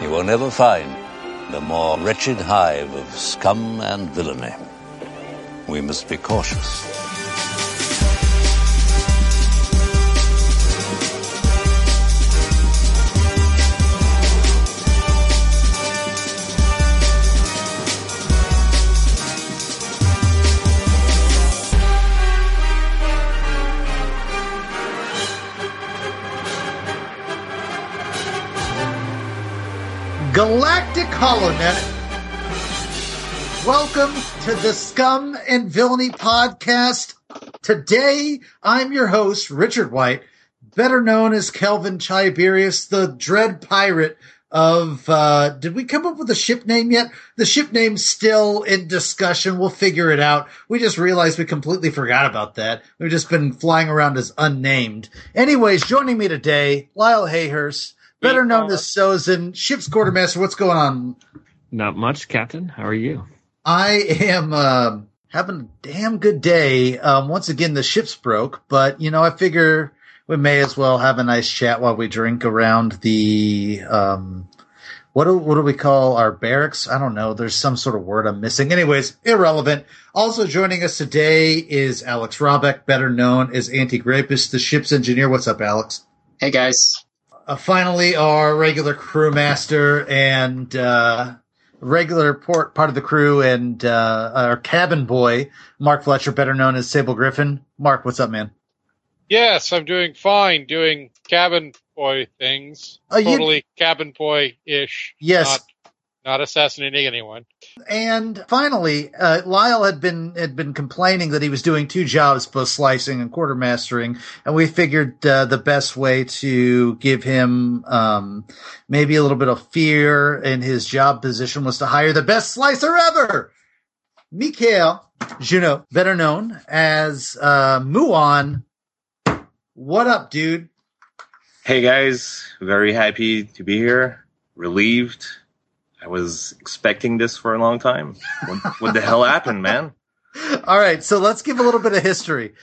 You will never find a more wretched hive of scum and villainy. We must be cautious. Galactic HoloNet. Welcome to the Scum and Villainy podcast. Today, I'm your host, Richard White, better known as Kelvin Tiberius, the dread pirate of, uh, did we come up with a ship name yet? The ship name's still in discussion. We'll figure it out. We just realized we completely forgot about that. We've just been flying around as unnamed. Anyways, joining me today, Lyle Hayhurst, better known as Sozin, ship's quartermaster. What's going on? Not much, Captain. How are you? I am uh, having a damn good day. Um, once again, the ship's broke, but you know, I figure we may as well have a nice chat while we drink around the um, what do what do we call our barracks? I don't know. There's some sort of word I'm missing. Anyways, irrelevant. Also joining us today is Alex Robeck, better known as Anti-Grapist, the ship's engineer. What's up, Alex? Hey guys. Uh, finally, our regular crewmaster and uh, regular port part of the crew and uh, our cabin boy, Mark Fletcher, better known as Sable Griffin. Mark, what's up, man? Yes, I'm doing fine, doing cabin boy things. You- totally cabin boy ish. Yes. Not, not assassinating anyone. And finally, uh, Lyle had been had been complaining that he was doing two jobs, both slicing and quartermastering, and we figured uh, the best way to give him um, maybe a little bit of fear in his job position was to hire the best slicer ever, Mikhail Junot, better known as uh, Muon. What up, dude? Hey guys, very happy to be here. Relieved. I was expecting this for a long time. What, what the hell happened, man? All right, so let's give a little bit of history.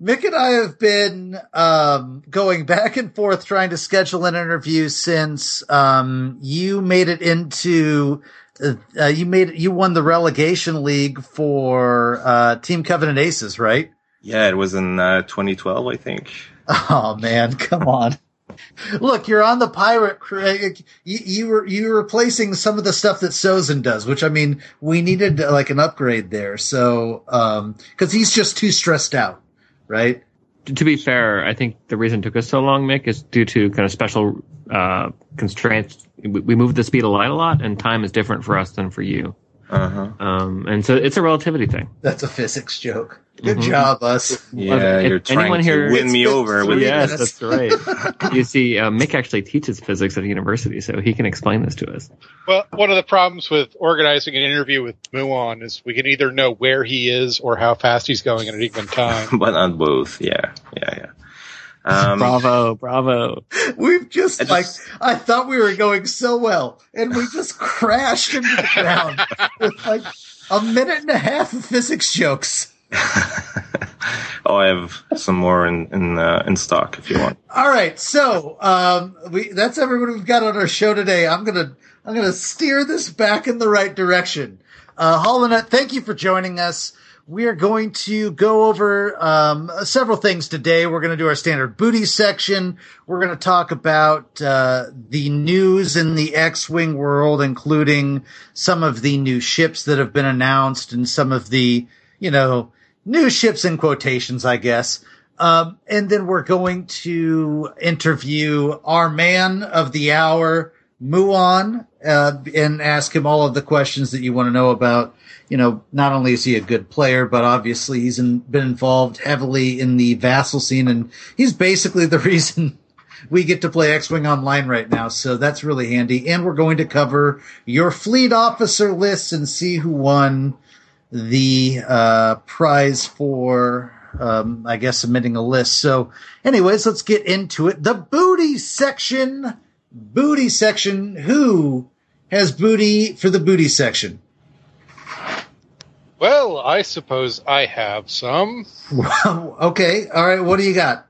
Mick and I have been um, going back and forth trying to schedule an interview since um, you made it into uh, you made you won the relegation league for uh, Team Covenant Aces, right? Yeah, it was in uh, 2012, I think. Oh man, come on. Look, you're on the pirate crew. You, you were you were replacing some of the stuff that Sozin does, which I mean, we needed uh, like an upgrade there. So, um, because he's just too stressed out, right? To be fair, I think the reason it took us so long, Mick, is due to kind of special uh, constraints. We, we moved the speed of light a lot, and time is different for us than for you. Uh huh. Um, and so it's a relativity thing. That's a physics joke. Good Mhm. job, us. Yeah, If you're trying anyone to here- win me over with yes, minutes. that's right. you see, uh, Mick actually teaches physics at a university, so he can explain this to us. Well, one of the problems with organizing an interview with Muon is we can either know where he is or how fast he's going at any given time. but not both. Yeah, yeah, yeah. Um, bravo, bravo. We've just, I just- like I thought we were going so well, and we just crashed into the ground with like a minute and a half of physics jokes. oh, I have some more in in, uh, in stock if you want. All right, so um, we that's everyone we've got on our show today. I'm gonna I'm gonna steer this back in the right direction. Uh, Holonet, thank you for joining us. We are going to go over um, several things today. We're going to do our standard booty section. We're going to talk about uh, the news in the X-wing world, including some of the new ships that have been announced and some of the you know new ships in quotations, I guess. Um, and then we're going to interview our man of the hour, Muon, uh, and ask him all of the questions that you want to know about. You know, not only is he a good player, but obviously he's in, been involved heavily in the vassal scene, and he's basically the reason we get to play X-Wing online right now. So that's really handy. And we're going to cover your fleet officer lists and see who won the uh, prize for, um, I guess, submitting a list. So, anyways, let's get into it. The booty section. Booty section. Who has booty for the booty section? Well, I suppose I have some. okay. All right. What do you got?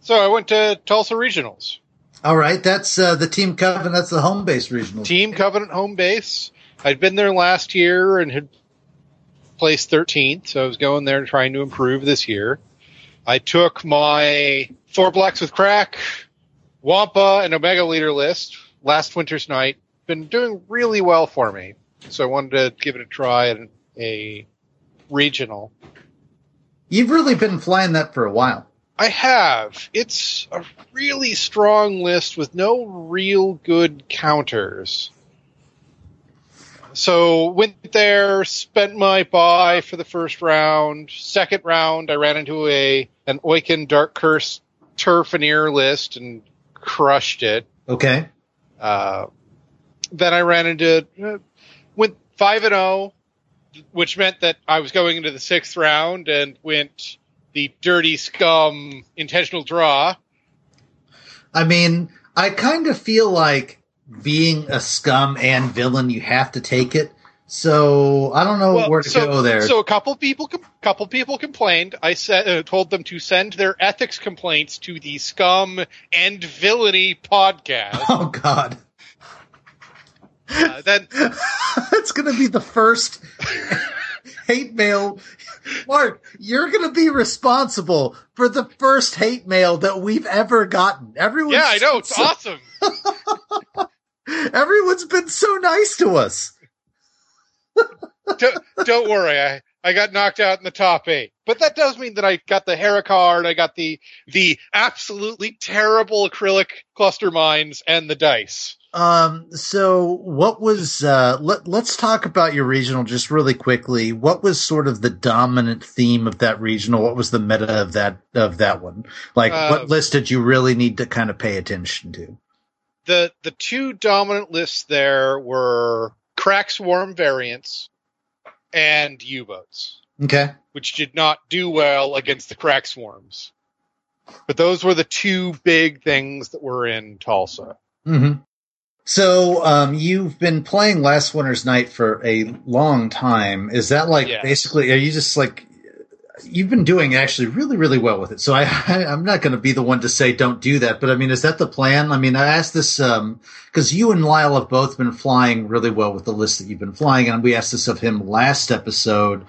So I went to Tulsa Regionals. All right, that's uh, the Team Covenant. That's the home base regional. Team Covenant home base. I'd been there last year and had placed 13th, so I was going there trying to improve this year. I took my four blacks with crack, Wampa, and Omega leader list last winter's night. Been doing really well for me, so I wanted to give it a try at a regional. You've really been flying that for a while. I have. It's a really strong list with no real good counters. So went there, spent my buy for the first round. Second round, I ran into a an Oicunn Dark Curse Turr Phennir list and crushed it. Okay. Uh, then I ran into uh, went five and zero, which meant that I was going into the sixth round and went the dirty scum intentional draw. I mean, I kind of feel like being a scum and villain, you have to take it. So I don't know Well, where to so, go there. So a couple people, couple people complained. I said, uh, told them to send their ethics complaints to the Scum and Villainy podcast. oh God, Uh, then that's going to be the first hate mail. Mark, you're going to be responsible for the first hate mail that we've ever gotten. Everyone, yeah, I know it's awesome. Everyone's been so nice to us. don't, don't worry, I I got knocked out in the top eight, but that does mean that I got the Hera card, I got the the absolutely terrible acrylic cluster mines, and the dice. Um, so what was, uh, let, let's talk about your regional just really quickly. What was sort of the dominant theme of that regional? What was the meta of that, of that one? Like, Uh, what list did you really need to kind of pay attention to? the the two dominant lists there were crack swarm variants and U-boats, Okay. which did not do well against the crack swarms. But those were the two big things that were in Tulsa. hmm So, um, you've been playing Last Winter's Night for a long time. Is that like Yes. basically, are you just like, you've been doing actually really, really well with it. So I, I I'm not going to be the one to say don't do that, but I mean, is that the plan? I mean, I asked this, um, cause you and Lyle have both been flying really well with the list that you've been flying. And we asked this of him last episode.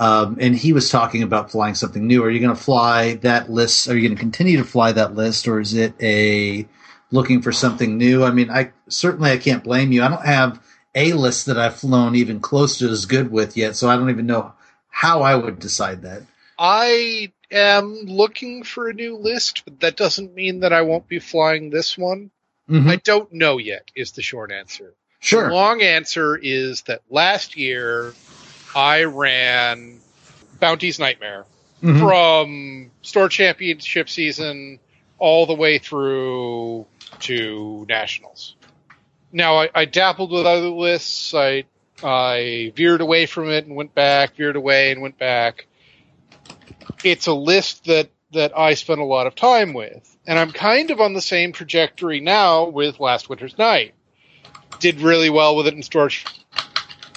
Um, and he was talking about flying something new. Are you going to fly that list? Are you going to continue to fly that list or is it a looking for something new? I mean, I certainly I can't blame you. I don't have a list that I've flown even close to as good with yet. So I don't even know how I would decide that. I am looking for a new list, but that doesn't mean that I won't be flying this one. Mhm. I don't know yet, is the short answer. Sure. The long answer is that last year I ran Bounty's Nightmare Mhm. from store championship season all the way through to nationals. Now I, I dabbled with other lists. I I veered away from it and went back, veered away and went back. It's a list that that I spent a lot of time with, and I'm kind of on the same trajectory now with Last Winter's Night. Did really well with it in store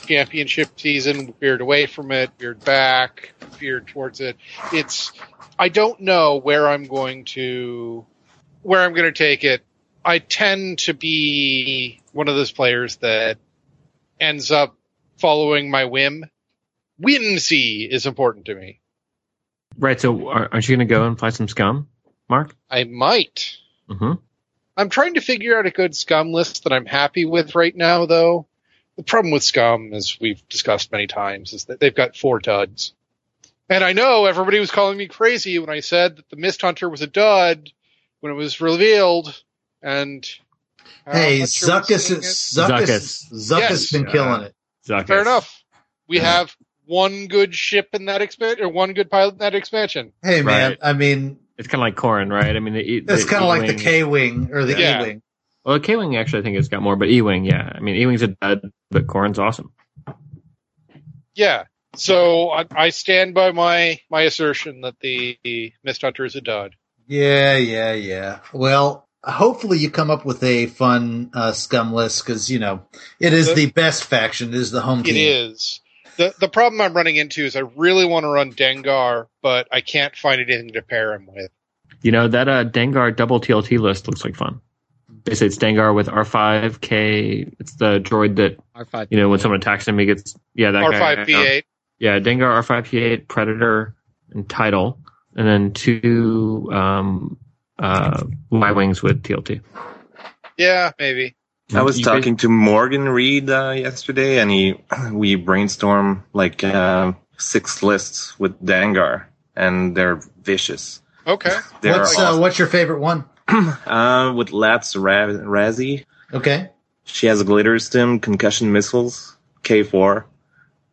championship season, veered away from it, veered back, veered towards it. It's I don't know where I'm going to where I'm going to take it. I tend to be one of those players that ends up following my whim. Whimsy is important to me. Right. So are, aren't you going to go and fly some scum, Mark? I might. hmm I'm trying to figure out a good scum list that I'm happy with right now, though. The problem with scum, as we've discussed many times, is that they've got four duds. And I know everybody was calling me crazy when I said that the Mist Hunter was a dud when it was revealed. And uh, I'm Hey, not sure what's Zuckuss saying is it. Zuckuss Zuckuss Yes. been killing it. Zuckuss. Fair enough. We Yeah. have one good ship in that expansion, or one good pilot in that expansion. Hey man, Right. I mean, It's kind of like Corran, right? I mean, the, E- it's kind of like the K wing or the Yeah. E wing. Well, K Wing actually, I think it's got more, but E Wing, yeah. I mean, E Wing's a dud, but Corran's awesome. Yeah. So I, I stand by my my assertion that the, the Mist Hunter is a dud. Yeah, yeah, yeah. Well, hopefully you come up with a fun uh, scum list because you know it is The- the best faction. It is the home It team. It is. The the problem I'm running into is I really want to run Dengar, but I can't find anything to pair him with. You know, that uh, Dengar double TLT list looks like fun. basically it's Dengar with R5K. It's the droid that R5. you know when someone attacks him, he gets yeah that guy. R5P8. Yeah, Dengar R5P8, Predator, and Title, and then two um, uh, Y wings with TLT. Yeah, maybe. I was talking to Morgan Reed uh, yesterday, and he we brainstormed like uh, six lists with Dengar, and they're vicious. Okay. They're What's uh, awesome. what's your favorite one? uh, with Latts Ra- Razzi. Okay. She has glitter stim, concussion missiles, K4,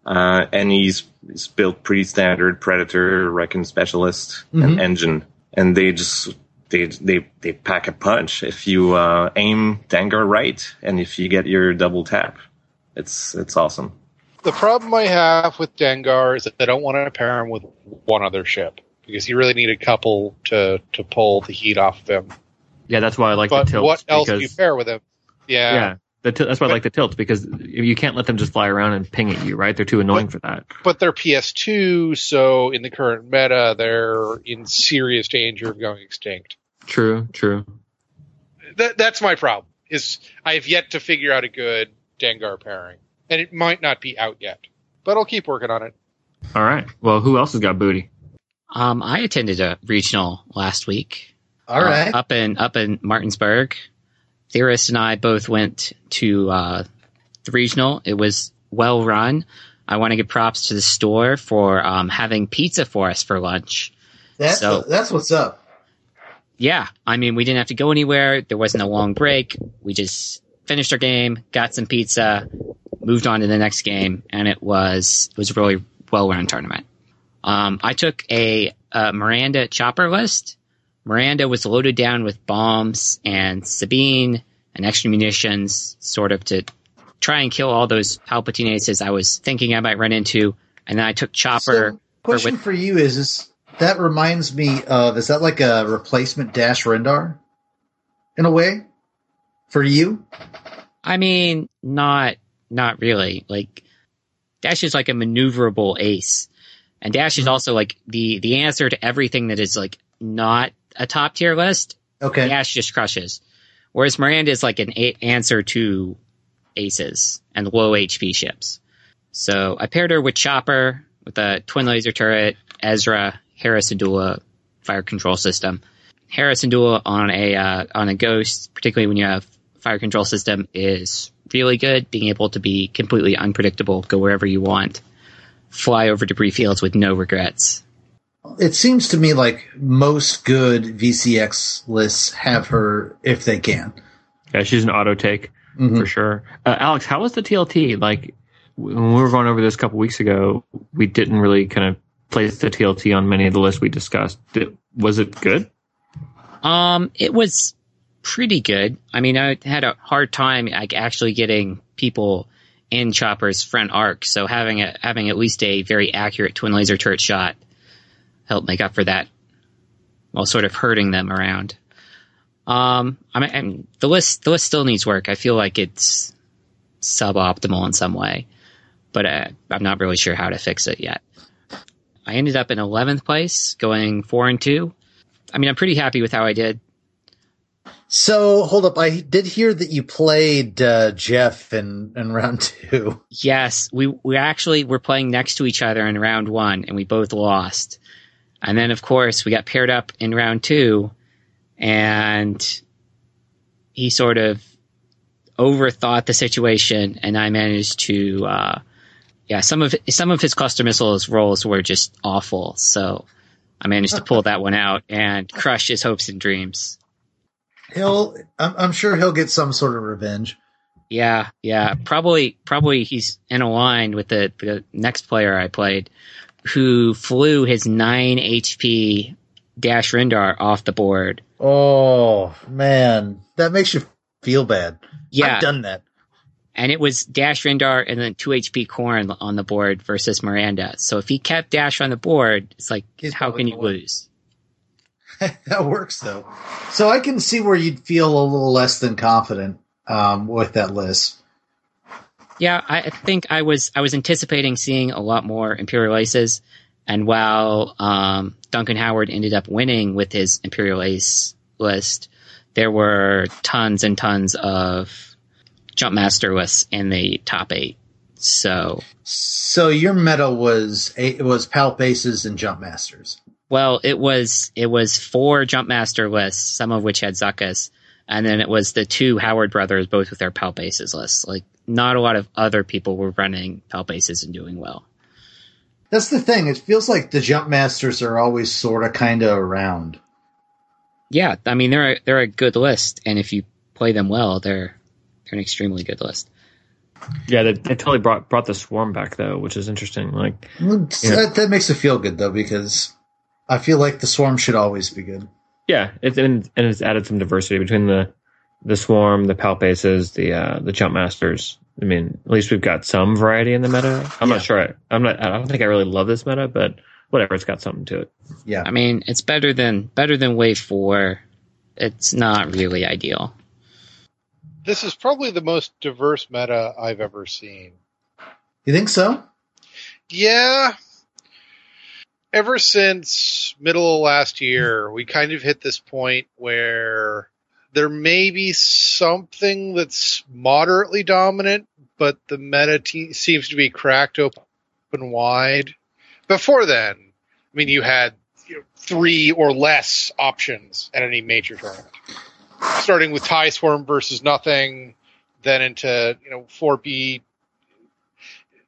uh, and he's, he's built pretty standard Predator, Recon Specialist, Mhm. and engine. And they just they they they pack a punch if you uh, aim Dengar right, and if you get your double tap, it's it's awesome. The problem I have with Dengar is that I don't want to pair him with one other ship because you really need a couple to to pull the heat off of him. Yeah, that's why I like but the tilt. what else do you pair with him? Yeah. Yeah, the til- that's why I like the tilt because you can't let them just fly around and ping at you, right? They're too annoying for that. But they're PS2, so in the current meta, they're in serious danger of going extinct. True, true. That, that's my problem. Is I have yet to figure out a good Dengar pairing, and it might not be out yet, but I'll keep working on it. All right. Well, who else has got booty? Um, I attended a regional last week. All right. Uh, up in up in Martinsburg. Theorist and I both went to uh, the regional. It was well run. I want to give props to the store for um, having pizza for us for lunch. that's so- that's what's up. Yeah, I mean, we didn't have to go anywhere. There wasn't a long break. We just finished our game, got some pizza, moved on to the next game, and it was it was a really well run tournament. Um, I took a, a Miranda chopper list. Miranda was loaded down with bombs and Sabine and extra munitions, sort of to try and kill all those Palpatine aces I was thinking I might run into. And then I took chopper. So, question with- for you is, is that reminds me of is that like a replacement Dash Rendar in a way for you? I mean, not not really. Like Dash is like a maneuverable ace. And Dash is mm-hmm. also like the the answer to everything that is like not a top tier list. Okay. Dash just crushes. Whereas Miranda is like an a- answer to aces and low HP ships. So I paired her with Chopper with a twin laser turret, Ezra, Harris and Syndulla fire control system. Hera Syndulla on a uh, on a ghost, particularly when you have fire control system, is really good. Being able to be completely unpredictable, go wherever you want, fly over debris fields with no regrets. It seems to me like most good VCX lists have her if they can. Yeah, she's an auto take Mhm. for sure. Uh, Alex, how was the TLT? Like when we were going over this a couple weeks ago, we didn't really kind of place the TLT on many of the lists we discussed. Did, was it good? Um, it was pretty good. I mean, I had a hard time like actually getting people in Chopper's front arc, so having a having at least a very accurate twin laser turret shot helped make up for that, while sort of hurting them around. Um, I mean, the list the list still needs work. I feel like it's suboptimal in some way, but uh, I'm not really sure how to fix it yet. I ended up in 11th place, going four and two. I mean, I'm pretty happy with how I did. So hold up, I did hear that you played uh, Jeff in, in round two. Yes, we we actually were playing next to each other in round one, and we both lost. And then, of course, we got paired up in round two, and he sort of overthought the situation, and I managed to, uh, yeah, some of some of his cluster missiles rolls were just awful. So I managed to pull that one out and crush his hopes and dreams. He'll, I'm, I'm sure he'll get some sort of revenge. Yeah, yeah. Probably probably he's in a line with the, the next player I played who flew his nine HP Dash Rendar off the board. Oh man, that makes you feel bad. Yeah. I've done that. And it was Dash Rendar and then two HP Corran on the board versus Miranda. So if he kept Dash on the board, it's like He's how can you lose? that works though. So I can see where you'd feel a little less than confident um, with that list. Yeah, I think I was I was anticipating seeing a lot more Imperial Aces, and while um, Duncan Howard ended up winning with his Imperial Ace list, there were tons and tons of jump master lists in the top eight. So, So your meta was it was palp aces and jump masters. well, it was it was four jump master lists, some of which had Zuckuss, and then it was the two Howard brothers, both with their Palpaces lists. Like, not a lot of other people were running Palpaces and doing well. That's the thing. It feels like the jump masters are always sort of kind of around. Yeah, I mean they're a, they're a good list, and if you play them well, they're they're an extremely good list. Yeah, they, they totally brought brought the swarm back though, which is interesting. Like, Well, Yeah. That, that makes it feel good though because I feel like the swarm should always be good. yeah, it's and, and it's added some diversity between the the swarm, the palpaces, the uh, the jump masters. I mean, at least we've got some variety in the meta. I'm Yeah. not sure. I, I'm not. I don't think I really love this meta, but whatever. It's got something to it. Yeah. I mean, it's better than better than Wave Four. It's not really ideal. This is probably the most diverse meta I've ever seen. You think so? Yeah. Ever since middle of last year, we kind of hit this point where there may be something that's moderately dominant, but the meta te- seems to be cracked open wide. Before then, I mean, you had you know, three or less options at any major tournament, starting with Tie Swarm versus nothing, then into you know 4B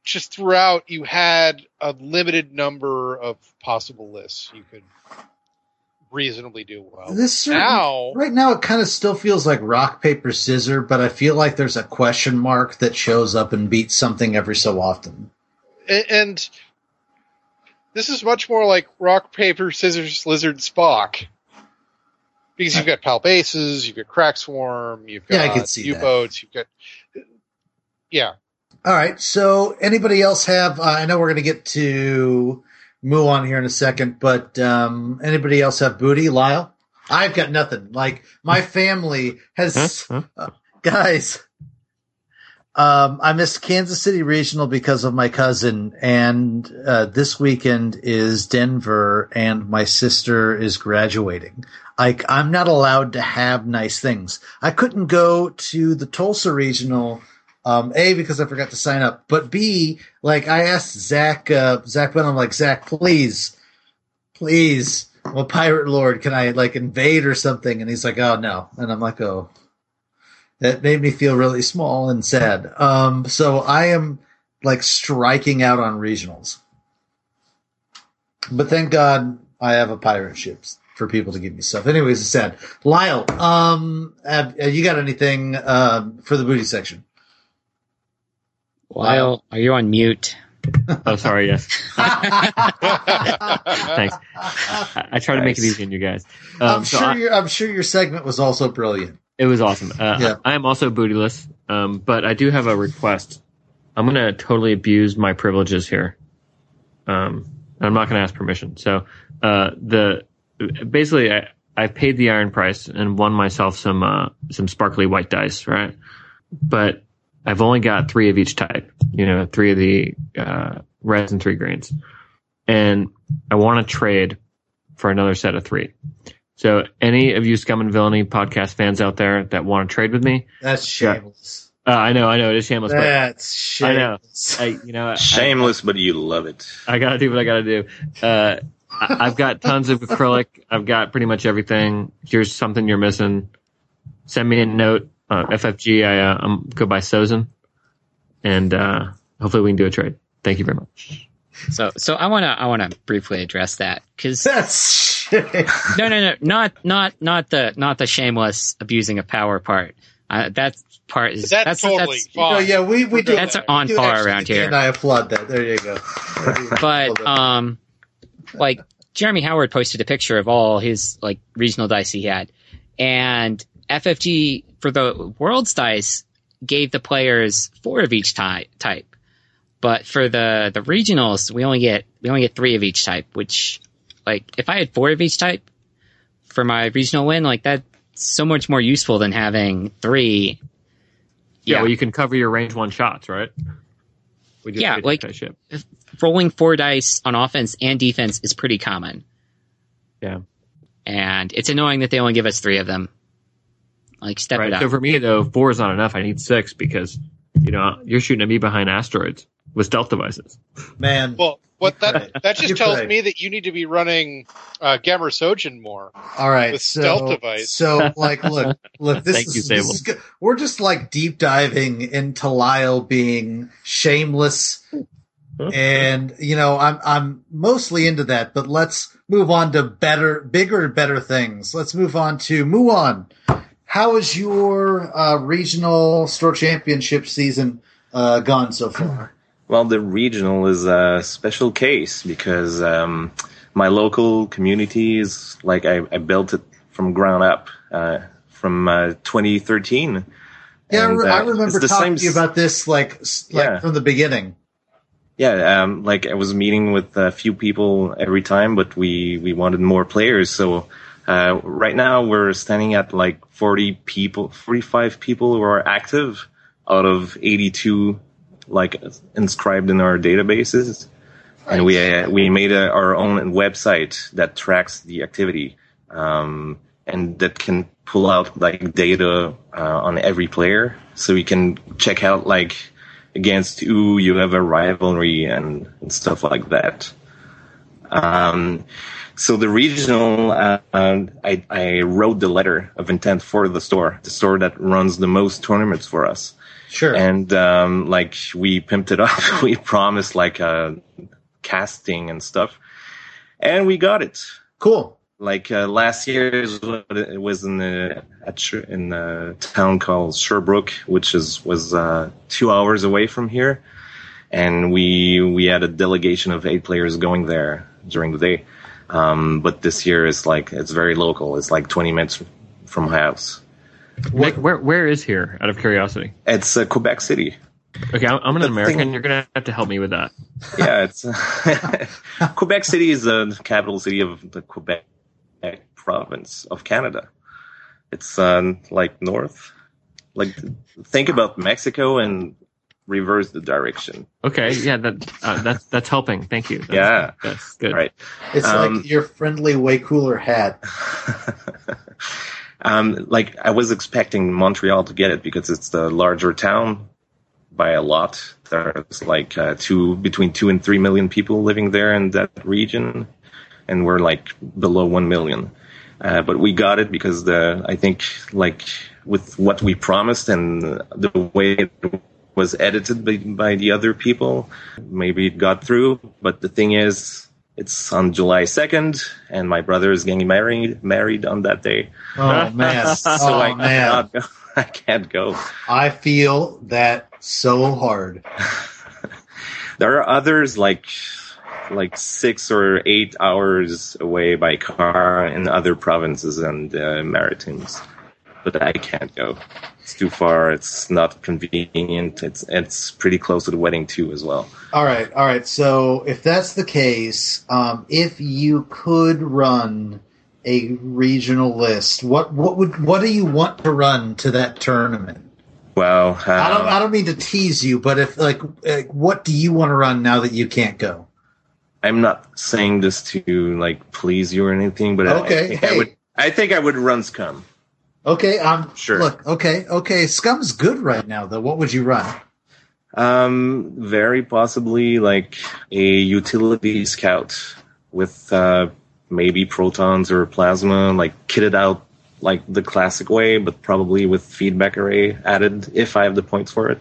just throughout you had a limited number of possible lists you could reasonably do well. This certain- now, Right now, it kind of still feels like rock, paper, scissor, but I feel like there's a question mark that shows up and beats something every so often. and this is much more like rock, paper, scissors, lizard, Spock. Because you've got Palpaces, you've got Crack Swarm, you've Yeah, I got could see. U-boats, you've got yeah. All right. So, anybody else have? Uh, I know we're going to get to move on here in a second, but um, anybody else have booty, Lyle? I've got nothing. Like my family has, uh, guys. Um, I missed Kansas City Regional because of my cousin, and uh, this weekend is Denver, and my sister is graduating. Like I'm not allowed to have nice things. I couldn't go to the Tulsa Regional um, A because I forgot to sign up, but B, like I asked Zach, uh, Zach went, I'm like, Zach, please, please, I'm a pirate lord. Can I like invade or something? And he's like, oh no. And I'm like, oh, that made me feel really small and sad. Um, so I am like striking out on regionals, but thank God I have a pirate ship for people to give me stuff. Anyways, it's sad. Lyle, um, have, have you got anything, um, for the booty section? Lyle, are you on mute? Oh, sorry. Yes, Thanks. I, I try to make it easy on you guys. Um, I'm so sure I- your I'm sure your segment was also brilliant. It was awesome. Uh, Yeah. I am also bootyless, um, but I do have a request. I'm going to totally abuse my privileges here. Um, I'm not going to ask permission. So, uh, the basically, I, I paid the iron price and won myself some uh, some sparkly white dice, right? But I've only got three of each type. You know, three of the uh, reds and three greens, and I want to trade for another set of three. So, any of you Scum and Villainy podcast fans out there that want to trade with me, That's shameless. uh, I know, I know, it is shameless, but That's I know. shameless. I, you know, I- Shameless, but you love it. I, gotta do what I gotta do. Uh, I, I've got tons of acrylic. I've got pretty much everything. Here's something you're missing. Send me a note. Uh, FFG. I uh, I'm go by Sozin, and uh, hopefully we can do a trade. Thank you very much. So, so I want to I want to briefly address that because That's shit. no, no, no, not not not the not the shameless abusing of power part. Uh, that part is That's, that's totally that's, fine. No, yeah, we we do. That's we on do par around here. and I applaud that. There you go. but um like Jeremy Howard posted a picture of all his like regional dice he had and FFG for the world's dice gave the players four of each ty- type but for the the regionals we only get we only get three of each type which like if I had four of each type for my regional win like that's so much more useful than having three Yeah, Yeah. well, you can cover your range one shots, right? Yeah, like- rolling four dice on offense and defense is pretty common Yeah. and it's annoying that they only give us three of them. Like step Right. it up. So for me though, four is not enough. I need six because you know you're shooting at me behind asteroids with stealth devices. Man, Well, what that that just You tells could. me that you need to be running uh, Gamma Sojin more. all right. with so, stealth device. so like, look, look. This Thank is, you, this Sable. is good. We're just like deep diving into Lyle being shameless, and you know, I'm I'm mostly into that. But let's move on to better, bigger, better things. Let's move on to Muon. How has your uh, regional store championship season uh, gone so far? Well, the regional is a special case because um, my local community is like I, I built it from ground up uh, from uh, 2013. Yeah, I And, re- I uh, remember talking same to you about this like like Yeah. from the beginning. Yeah, um, like I was meeting with a few people every time, but we we wanted more players. So uh, right now we're standing at like 40 people, 45 people who are active out of 82 like inscribed in our databases. And we uh, we made a, our own website that tracks the activity um, and that can pull out like data uh, on every player, so we can check out like against who you have a rivalry and, and stuff like that. Um, so the regional, uh, I, I wrote the letter of intent for the store, the store that runs the most tournaments for us Sure. and um, like we pimped it up. we promised like uh, casting and stuff, and we got it. cool. Like uh, last year, it was in the in a town called Sherbrooke, which is was uh, two hours away from here, and we we had a delegation of eight players going there during the day. Um, but this year is like it's very local. It's like twenty minutes from my house. Where where is here? Out of curiosity. It's uh, Quebec City. Okay, I'm, I'm an The American. thing- You're gonna have to help me with that. yeah, it's Quebec City is the capital city of the Quebec province of Canada. It's um, like north. Like think about Mexico and reverse the direction. Okay, yeah, that uh, that's that's helping. Thank you. That's, Yeah. that's good. Right. It's Um, like your friendly, way cooler hat. um, like I was expecting Montreal to get it because it's the larger town by a lot. There's like uh, two between two and three million people living there in that region, and we're like below one million. Uh, but we got it because the I think like with what we promised and the way it was edited by, by the other people, maybe it got through. But the thing is, it's on July second, and my brother is getting married married on that day. Oh man. So oh I man. cannot go. I can't go. I feel that so hard. There are others like like six or eight hours away by car in other provinces and uh, maritimes, but I can't go. It's too far. It's not convenient. It's it's pretty close to the wedding too as well. All right, all right. So if that's the case, um, if you could run a regional list, what what would what do you want to run to that tournament? Well, uh, I don't I don't mean to tease you, but if like, like what do you want to run now that you can't go? I'm not saying this to like please you or anything, but I- Okay, I, think hey. I would. I think I would run Scum. Okay, I'm Sure. Look, okay, okay. Scum's good right now, though. What would you run? Um, very possibly like a utility scout with uh, maybe protons or plasma, like kitted out like the classic way, but probably with feedback array added if I have the points for it.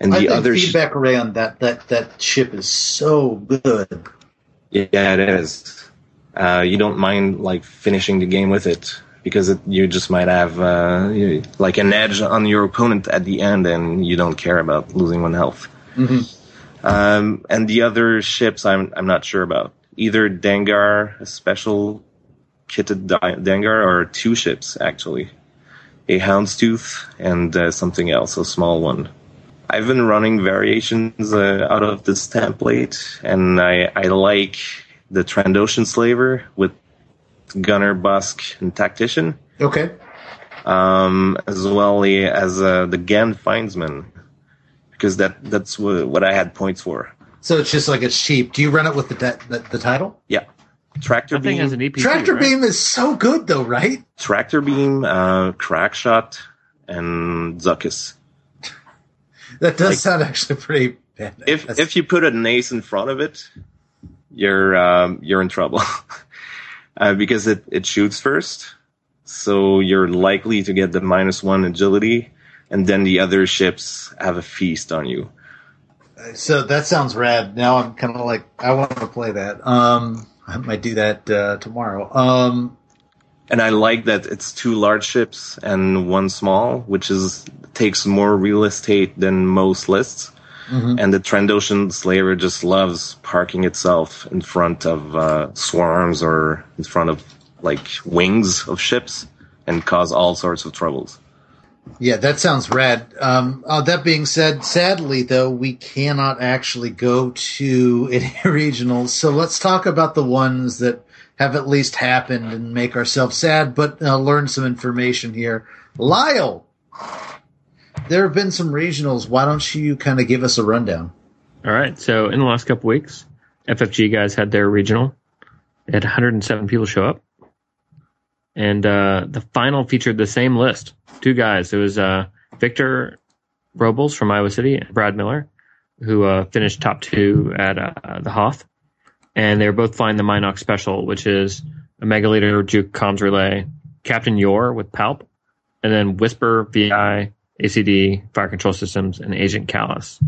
And the other, sh- feedback array on that that that ship is so good. yeah, it is. Uh, you don't mind like finishing the game with it because it, you just might have uh, you- like an edge on your opponent at the end, and you don't care about losing one health. Mhm. Um, and the other ships, I'm I'm not sure about. Either Dengar, a special kitted Dengar, or two ships actually, a Houndstooth and uh, something else, a small one. I've been running variations uh, out of this template, and I I like the Trandoshan Slaver with Gunner, Bossk, and Tactician, Okay, um, as well as uh, the Gand Findsman, because that that's what, what I had points for. so it's just like it's cheap. Do you run it with the de- the, the title? Yeah. Tractor That thing beam, has an EPC. Tractor right? beam is so good though, right? tractor beam, uh, crack shot, and Zuckuss. That does Like- sound actually pretty bad. If That's- if you put an ace in front of it, you're um, you're in trouble uh, because it it shoots first, so you're likely to get the minus one agility, and then the other ships have a feast on you. so that sounds rad. Now I'm kind of like I want to play that. Um, I might do that uh, tomorrow. Um, And I like that it's two large ships and one small, which is takes more real estate than most lists. And the Trandoshan Slaver just loves parking itself in front of uh, swarms or in front of like wings of ships and cause all sorts of troubles. Yeah, that sounds rad. Um, uh, that being said, sadly though, we cannot actually go to any regionals. So let's talk about the ones that have at least happened and make ourselves sad, but uh, learn some information here. Lyle, there have been some regionals. Why don't you kind of give us a rundown? All right. So in the last couple weeks, FFG guys had their regional. They had 107 people show up, and uh, the final featured the same list. Two guys. It was uh, Victor Robles from Iowa City and Brad Miller, who uh, finished top two at uh, the Hoth, and they were both flying the Minox Special, which is Omega Leader juke comms relay. Captain Yorr with Palp, and then Whisper, VI, ACD, Fire Control Systems, and Agent Kallus.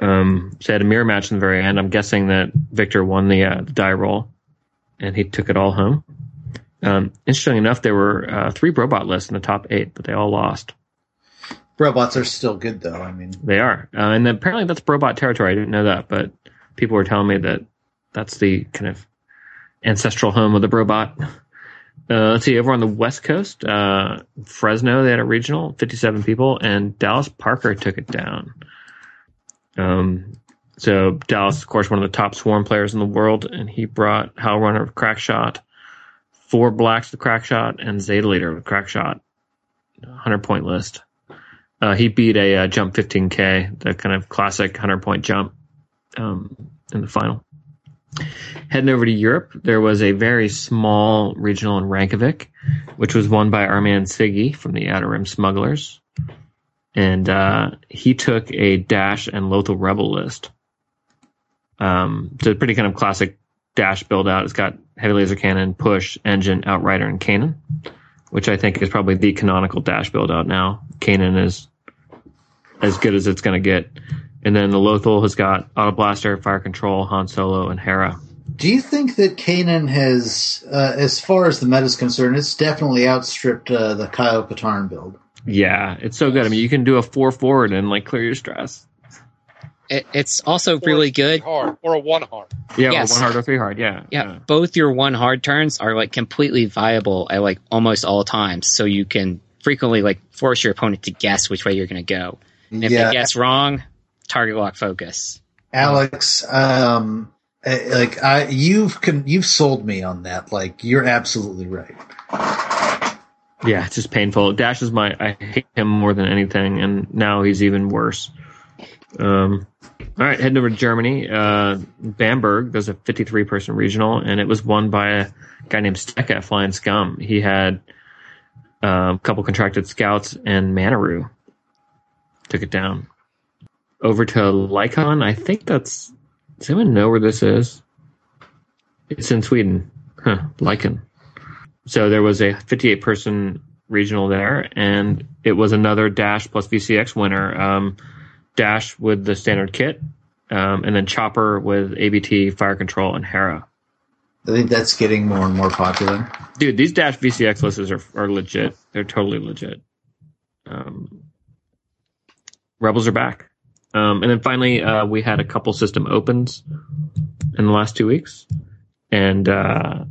Um, so they had a mirror match in the very end. I'm guessing that Victor won the, uh, the die roll, and he took it all home. Um, interestingly enough, there were uh, three robot lists in the top eight, but they all lost. Robots are still good though. I mean, They are, uh, and apparently that's robot territory. I didn't know that, but people were telling me that that's the kind of ancestral home of the Brobot. Uh, let's see, over on the West Coast, uh, Fresno, they had a regional, 57 people, and Dallas Parker took it down. Um, so Dallas, of course, one of the top swarm players in the world, and he brought Howlrunner crack shot, four blacks with crack shot, and Zeta Leader with crack shot. 100 point list. Uh, he beat a uh, jump 15k, the kind of classic 100 point jump um, in the final. Heading over to Europe, there was a very small regional in Reykjavik, which was won by our man Siggy from the Outer Rim Smugglers. And uh, he took a Dash and Lothal Rebel list. Um, a pretty kind of classic Dash build out. It's got heavy laser cannon, push, engine, outrider, and Kanan, which I think is probably the canonical Dash build out now. Kanan is as good as it's going to get. And then the Lothal has got Auto Blaster, Fire Control, Han Solo, and Hera. do you think that Kanan has, uh, as far as the meta is concerned, it's definitely outstripped uh, the Kyle Katarn build? Yeah, it's so good. I mean, you can do a four forward and like clear your stress. It, it's also Or really a good. hard or a one hard. Yeah, Yes. or one hard or three hard. Yeah, Yeah, both your one hard turns are like completely viable at like almost all times. So you can frequently like force your opponent to guess which way you're going to go. And if Yeah. they guess wrong, target lock focus. Alex, um, eh, like I, you've con- you've sold me on that. Like you're absolutely right. Yeah, it's just painful. Dash is my I hate him more than anything, and now he's even worse. Um, all right, heading over to Germany. Uh, Bamberg, there's a 53 person regional, and it was won by a guy named Stecca flying scum. He had uh, a couple contracted scouts and Manaroo took it down. Over to Lycon, I think that's. Does anyone know where this is? It's in Sweden. Huh, Lycon. So there was a 58 person regional there, and it was another Dash plus VCX winner. Um, Dash with the standard kit, um, and then Chopper with ABT, Fire Control, and Hera. I think that's getting more and more popular. Dude, these Dash VCX lists are, are legit. They're totally legit. Um, Rebels are back. Um, and then finally, uh, we had a couple system opens in the last two weeks, and uh,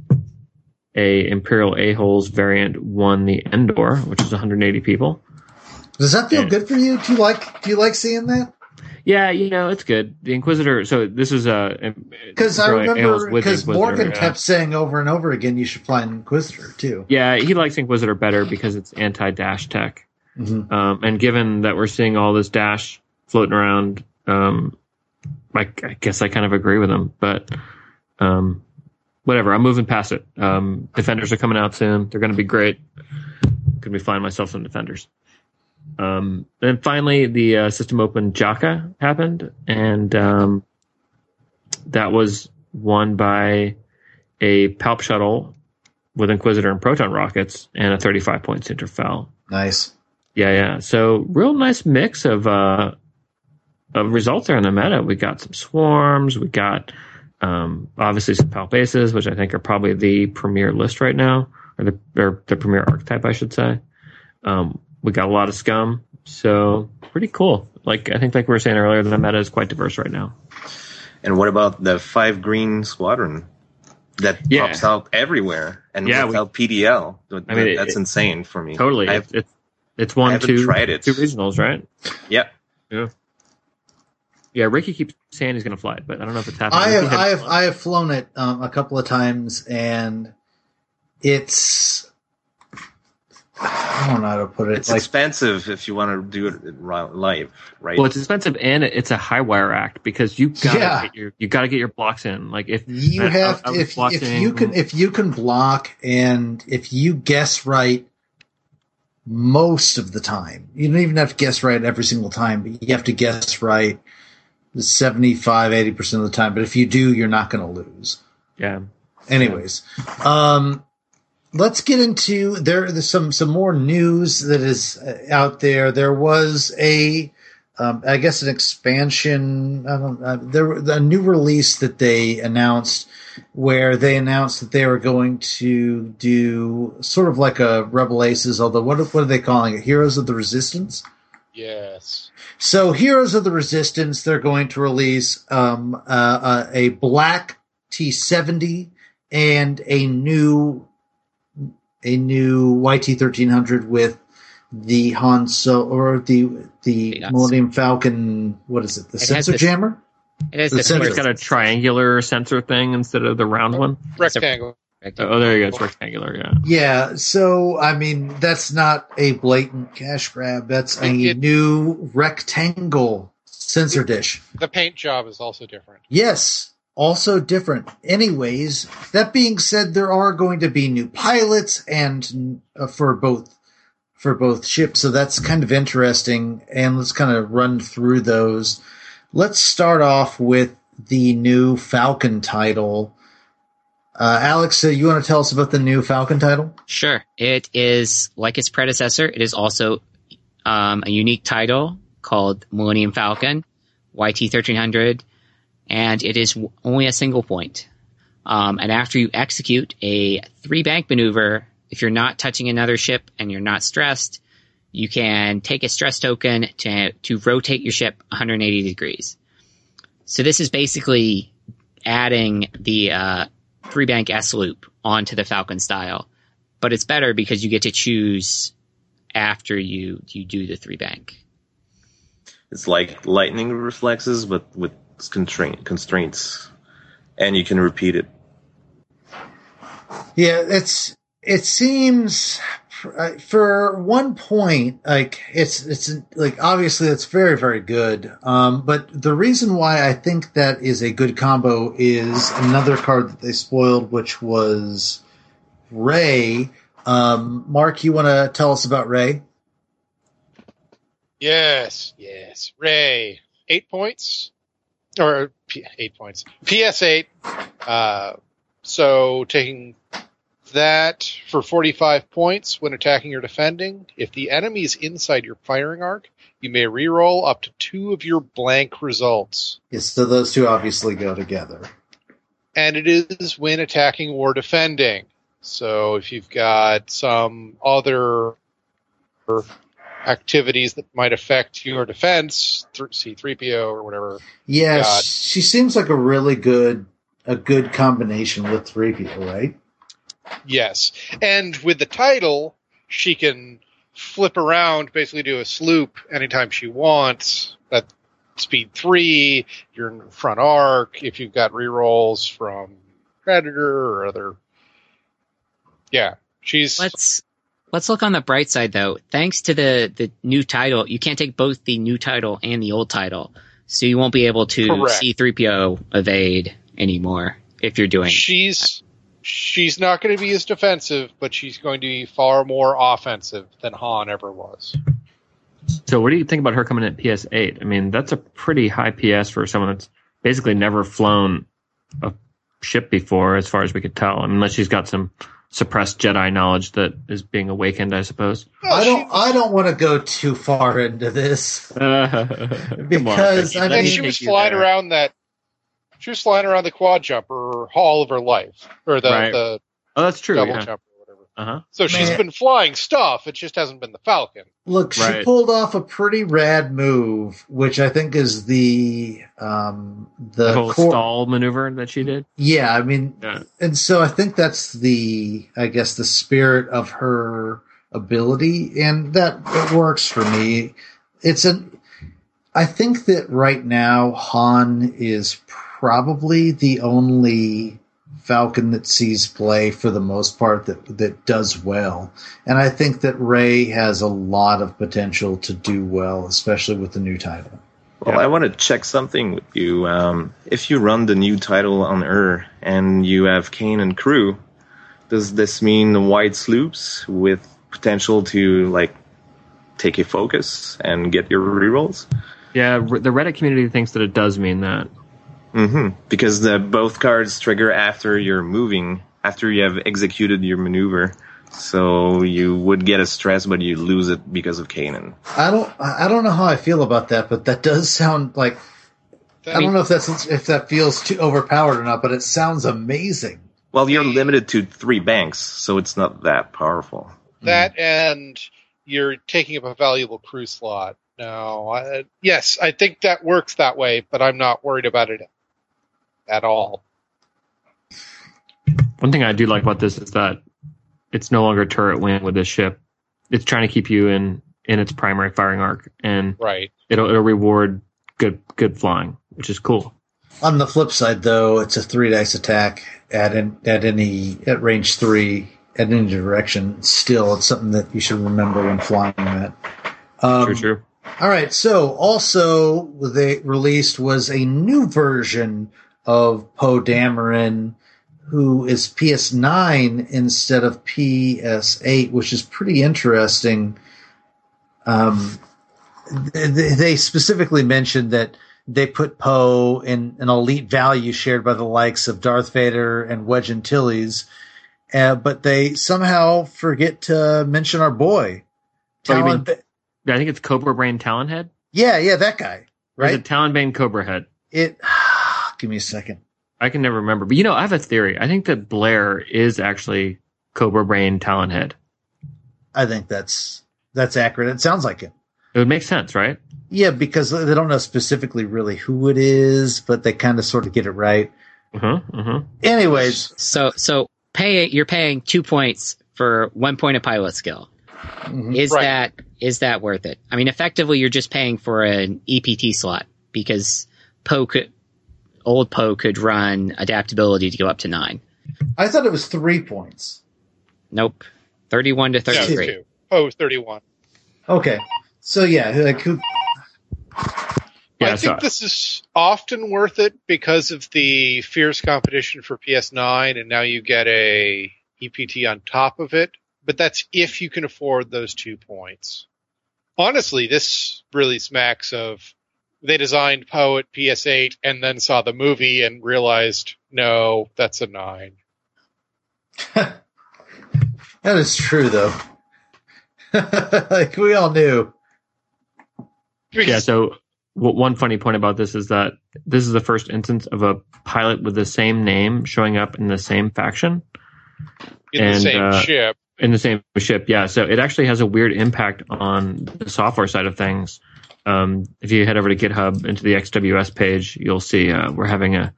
a Imperial A-holes variant won the Endor, which is 180 people. Does that feel Yeah. good for you? Do you like do you like seeing that? Yeah, you know it's good. The Inquisitor. So this is a Because I remember because Morgan yeah. kept saying over and over again, you should fly an Inquisitor too. Yeah, he likes Inquisitor better because it's anti-dash tech. Mhm. Um, and given that we're seeing all this dash floating around, um, I, I guess I kind of agree with him. But um, whatever. I'm moving past it. Um, defenders are coming out soon. They're going to be great. Could be find myself some defenders. Um, and finally, the uh, system open Jakku happened, and um, that was won by a Palp shuttle with Inquisitor and Proton rockets and a 35 point Soontir Fel. Nice. Yeah, yeah. So real nice mix of uh of results there in the meta. We got some swarms, we got um obviously some Palp bases, which I think are probably the premier list right now, or the or the premier archetype, I should say. Um we got a lot of scum, so pretty cool. Like I think like we were saying earlier, the meta is quite diverse right now. And what about the five green squadron that Yeah. pops out everywhere and Yeah, we- without PTL? I mean, that's it- insane for me. Totally. I It's it's, it's one two tried it. two regionals, right? yeah. Yeah. Yeah, Ricky keeps saying he's gonna fly it, but I don't know if it's happening. I have, I have, I have flown it um, a couple of times, and it's I don't know how to put it. It's like expensive if you want to do it live, right? Well, it's expensive and it's a high wire act because you gotta Yeah. get your you gotta get your blocks in. Like if you I- I- have I was to, if, if you can if you can block and if you guess right most of the time you don't even have to guess right every single time but you have to guess right 75 80% of the time but if you do you're not going to lose yeah, anyways um let's get into there there's some some more news that is uh, out there there was a um, I guess an expansion. I don't. Uh, there were a new release that they announced, where they announced that they were going to do sort of like a Rebel Aces. Although what what are they calling it? Heroes of the Resistance. Yes. So, Heroes of the Resistance, they're going to release um, uh, uh, a black T70 and a new a new YT thirteen hundred with the Han So or the the Millennium Falcon. What is it? The It sensor this- jammer. It is The the sensor- it's got a triangular sensor thing instead of the round one. Rectangle. Oh, there you go. It's rectangular. Yeah. Yeah. So, I mean, that's not a blatant cash grab. That's a It- new rectangle sensor dish. The paint job is also different. Yes, also different. Anyways, that being said, there are going to be new pilots and uh, for both for both ships, so that's kind of interesting. And let's kind of run through those. Let's start off with the new Falcon title. Uh, Alex, uh, you want to tell us about the new Falcon title? Sure. It is like its predecessor. It is also um, a unique title called Millennium Falcon, YT thirteen hundred, and it is only a single point. Um, and after you execute a three bank maneuver, if you're not touching another ship and you're not stressed, you can take a stress token to to rotate your ship 180 degrees. So this is basically adding the uh, three bank S loop onto the Falcon style but it's better because you get to choose after you you do the three bank. It's like lightning reflexes, but with constraint constraints, and you can repeat it. Yeah, it's it seems uh, for one point like it's it's like obviously it's very very good. Um, but the reason why I think that is a good combo is another card that they spoiled, which was Rey. Um, Mark, you want to tell us about Rey? Yes, yes. Rey, eight points, or P- eight points. PS eight. Uh, so taking that for forty-five points when attacking or defending. If the enemy is inside your firing arc, you may reroll up to two of your blank results. Yes, so those two obviously go together. and it is when attacking or defending. So if you've got some other activities that might affect your defense, th- C3PO or whatever, Yeah, she seems like a really good a good combination with 3PO, right? Yes. And with the title, she can flip around, basically do a sloop anytime she wants. At speed three, you're in front arc. If you've got rerolls from Predator or other, yeah, she's Let's let's look on the bright side though. Thanks to the the new title, you can't take both the new title and the old title, so you won't be able to Correct. C3PO evade anymore if you're doing. she's she's not going to be as defensive, but she's going to be far more offensive than Han ever was. So, what do you think about her coming at PS eight? I mean, that's a pretty high PS for someone that's basically never flown a ship before, as far as we could tell, unless she's got some suppressed Jedi knowledge that is being awakened, I suppose. Well, I don't. I don't want to go too far into this. Because Because, I and mean- she was flying around that. She was flying around the quad jumper all of her life, or the, Right. the Oh, that's true. double Yeah. jumper, or whatever. Uh huh. So she's been flying stuff. It just hasn't been the Falcon. Look, she Right. pulled off a pretty rad move, which I think is the um the, The whole core- stall maneuver that she did. Yeah, I mean, Yeah. and so I think that's the I guess the spirit of her ability, and that it works for me. It's a I think that right now Han is probably the only Falcon that sees play for the most part that that does well, and I think that Rey has a lot of potential to do well, especially with the new title. Well, Yeah. I want to check something with you. Um, if you run the new title on Ur and you have Kanan crew, does this mean the wide sloops with potential to like take a focus and get your rerolls? Yeah, the Reddit community thinks that it does mean that. Hmm Because the both cards trigger after you're moving, after you have executed your maneuver. So you would get a stress, but you lose it because of Kanan. I don't I don't know how I feel about that, but that does sound like I don't know if that's if that feels too overpowered or not, but it sounds amazing. Well, you're limited to three banks, so it's not that powerful. That and you're taking up a valuable crew slot. No, I, yes, I think that works that way, but I'm not worried about it at all. One thing I do like about this is that it's no longer turret wing with this ship. It's trying to keep you in in its primary firing arc, and Right. it'll it'll reward good good flying, which is cool. On the flip side, though, it's a three dice attack at an, at any at range three at any direction. Still, it's something that you should remember when flying that. Um, true, true. All right. So also they released was a new version of Poe Dameron, who is PS9 instead of PS8, which is pretty interesting. Um, th- th- they specifically mentioned that they put Poe in an elite value shared by the likes of Darth Vader and Wedge Antilles, uh, but they somehow forget to mention our boy. Oh, mean- Talon I think it's Cobra Brain Talon Head. yeah, yeah, that guy, right? it Talon Bane Cobra Head? It. Give me a second. I can never remember. But you know, I have a theory. I think that Blair is actually Cobra Brain Talon Head. I think that's that's accurate. It sounds like it. It would make sense, right? Yeah, because they don't know specifically really who it is, but they kind of sort of get it right. Huh. Uh huh. Anyways, So so pay you're paying two points for one point of pilot skill. mhm. Is Right. that is that worth it? I mean, effectively, you're just paying for an EPT slot because Poe could old Poe could run adaptability to go up to nine. I thought it was three points. Nope, thirty-one to No, thirty-three. two. Oh, 31. Okay, so yeah, like who? Yeah. I So think this is often worth it because of the fierce competition for PS9, and now you get a EPT on top of it. But that's if you can afford those two points. Honestly, this really smacks of they designed Poe at PS8 and then saw the movie and realized, no, that's a nine. That is true, though. like we all knew. yeah. So w- one funny point about this is that this is the first instance of a pilot with the same name showing up in the same faction in And, the same uh, ship. in the same ship. Yeah. So it actually has a weird impact on the software side of things. Um, if you head over to GitHub into the XWS page, you'll see uh, we're having a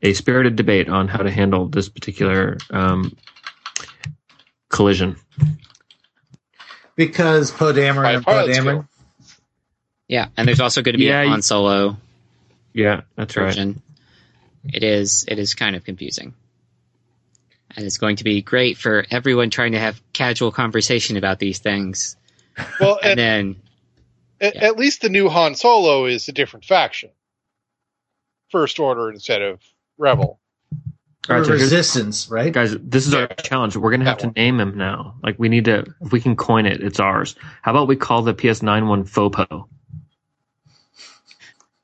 a spirited debate on how to handle this particular um, collision. Because Poe Dameron and Poe pilot Dameron. Yeah, and there's also going to be Yeah, a you- Han Solo Yeah, that's right. It is it is kind of confusing. And it's going to be great for everyone trying to have casual conversation about these things. Well, And and then at, yeah. at least the new Han Solo is a different faction. First Order instead of Rebel. All right, so resistance, right? guys, this is our challenge. We're gonna have That to one. name him now. Like we need to. If we can coin it, it's ours. How about we call the PS9 one Fopo?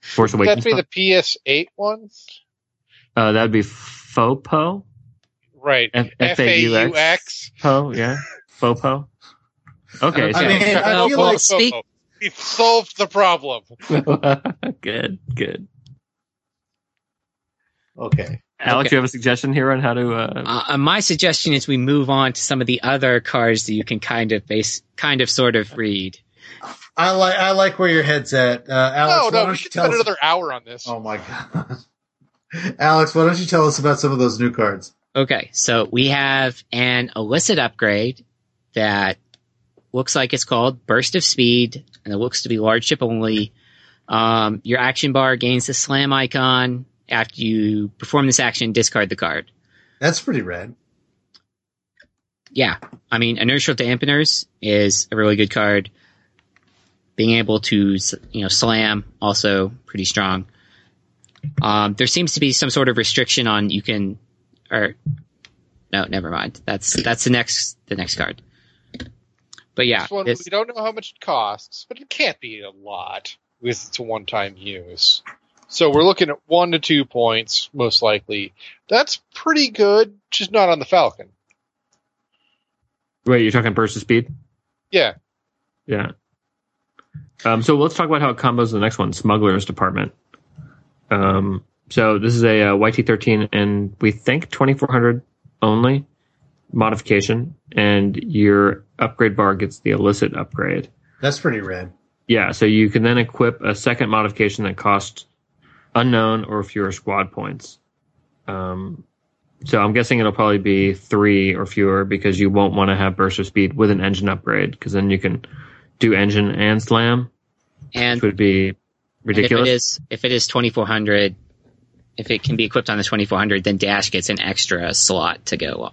Force Would Awakens. That'd be the PS8 one? uh, that'd be Fopo. Right. F F A U X. Po, yeah. Fopo. Okay. I mean, I feel like speak- We've solved the problem. good, good. Okay. Alex, Okay. you have a suggestion here on how to? Uh, Uh, uh, my suggestion is we move on to some of the other cards that you can kind of base, kind of sort of read. I like I like where your head's at, uh, Alex. no, no, we should spend us- another hour on this. Oh my god, Alex, why don't you tell us about some of those new cards? Okay, so we have an illicit upgrade that looks like it's called Burst of Speed, and it looks to be large ship only. Um, your action bar gains the slam icon. After you perform this action, discard the card. That's pretty rad. Yeah, I mean, inertial dampeners is a really good card. Being able to, you know, slam also pretty strong. Um, there seems to be some sort of restriction on you can, or no, never mind. That's that's the next the next card. But yeah, This one, this- we don't know how much it costs, but it can't be a lot with its a one-time use. So we're looking at one to two points, most likely. That's pretty good, just not on the Falcon. wait, you're talking burst of speed? Yeah, Yeah. Um, so let's talk about how it combos the next one, Smuggling Compartment. Um, so this is a, uh YT13 and we think 2400 only modification, and your upgrade bar gets the illicit upgrade. That's pretty rad. Yeah, so you can then equip a second modification that costs unknown or fewer squad points. Um, so I'm guessing it'll probably be three or fewer because you won't want to have burst of speed with an engine upgrade because then you can do engine and slam, and, which would be and if ridiculous. it is if it is twenty four hundred, if it can be equipped on the twenty four hundred, then Dash gets an extra slot to go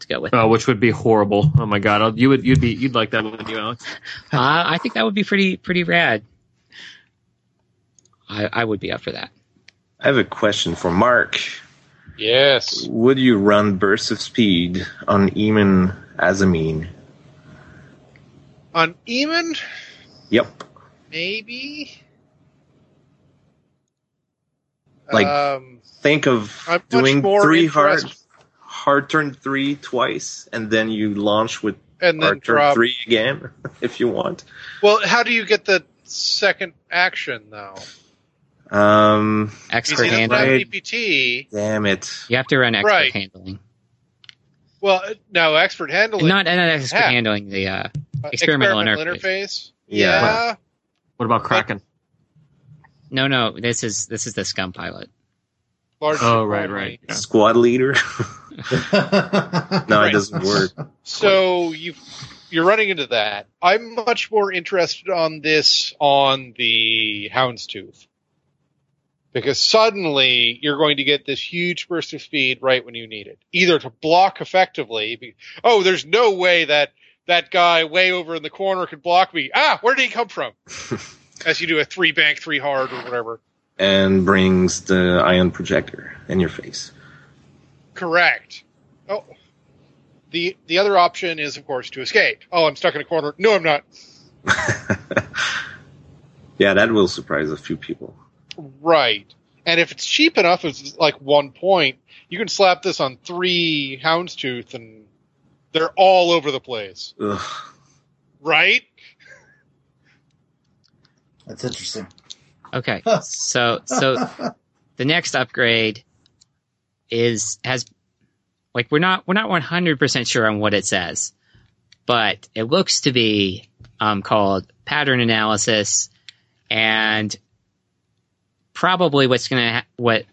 to go with. Oh, which would be horrible. Oh my god, I'll- you would you'd be you'd like that, wouldn't you, Alex? Uh, I think that would be pretty pretty rad. I, I would be up for that. I have a question for Mark. yes. Would you run Bursts of Speed on Emon Azzameen? On Emon, Yep. maybe. Like, um, Think of I'm doing three hard interested- hard turn three twice, and then you launch with and then hard turn drop. three again if you want. Well, how do you get the second action though? Um, Because Expert he doesn't have handling. Right. DPT. damn it. You have to run expert Right. handling. Well, no, expert handling. Not, not expert Yeah. handling. The uh, uh, experimental interface. Yeah. Yeah. What about Kraken? no, no. This is this is the scum pilot. Large Oh, right, right. Yeah. Squad leader? no, Right. it doesn't work. So you you're running into that. I'm much more interested on this on the Houndstooth. Because suddenly you're going to get this huge burst of speed right when you need it. Either to block effectively. Oh, there's no way that that guy way over in the corner could block me. Ah, where did he come from? As you do a three bank, three hard, or whatever. And brings the ion projector in your face. Correct. Oh, the the other option is, of course, to escape. Oh, I'm stuck in a corner. No, I'm not. yeah, that will surprise a few people. Right. And if it's cheap enough, it's like one point, you can slap this on three Houndstooth and they're all over the place. Ugh. Right? That's interesting. Okay, so so the next upgrade is has like we're not we're not one hundred percent sure on what it says, but it looks to be um, called pattern analysis, and probably what's gonna ha- what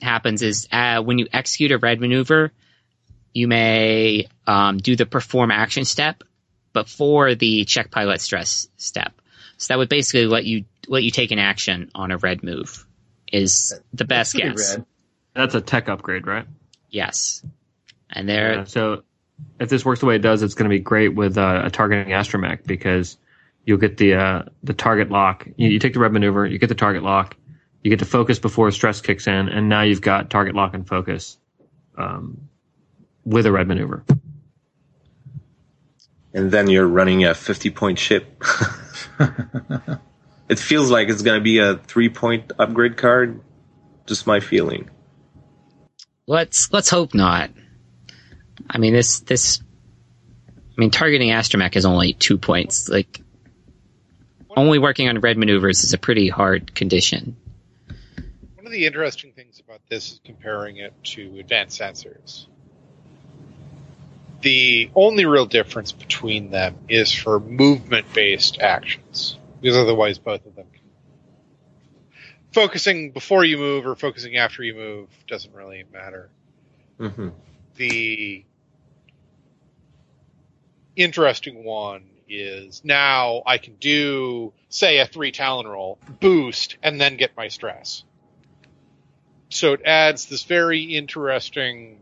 happens is uh, when you execute a red maneuver, you may um, do the perform action step before the check pilot stress step. So that would basically let you let you take an action on a red move. Is the best guess? rad. That's a tech upgrade, right? Yes, and there. Yeah, so if this works the way it does, it's going to be great with uh, a targeting astromech because you'll get the uh, the target lock. You, you take the red maneuver, you get the target lock, you get to focus before stress kicks in, and now you've got target lock and focus um, with a red maneuver. and then you're running a 50 point ship. it feels like it's going to be a three point upgrade card. Just my feeling. Let's let's hope not. I mean this this. I mean targeting astromech is only two points. Like only working on red maneuvers is a pretty hard condition. One of the interesting things about this is comparing it to advanced sensors. The only real difference between them is for movement based actions, because otherwise both of them. Focusing before you move or focusing after you move doesn't really matter. hmm The interesting one is now I can do, say, a three talon roll, boost, and then get my stress. So it adds this very interesting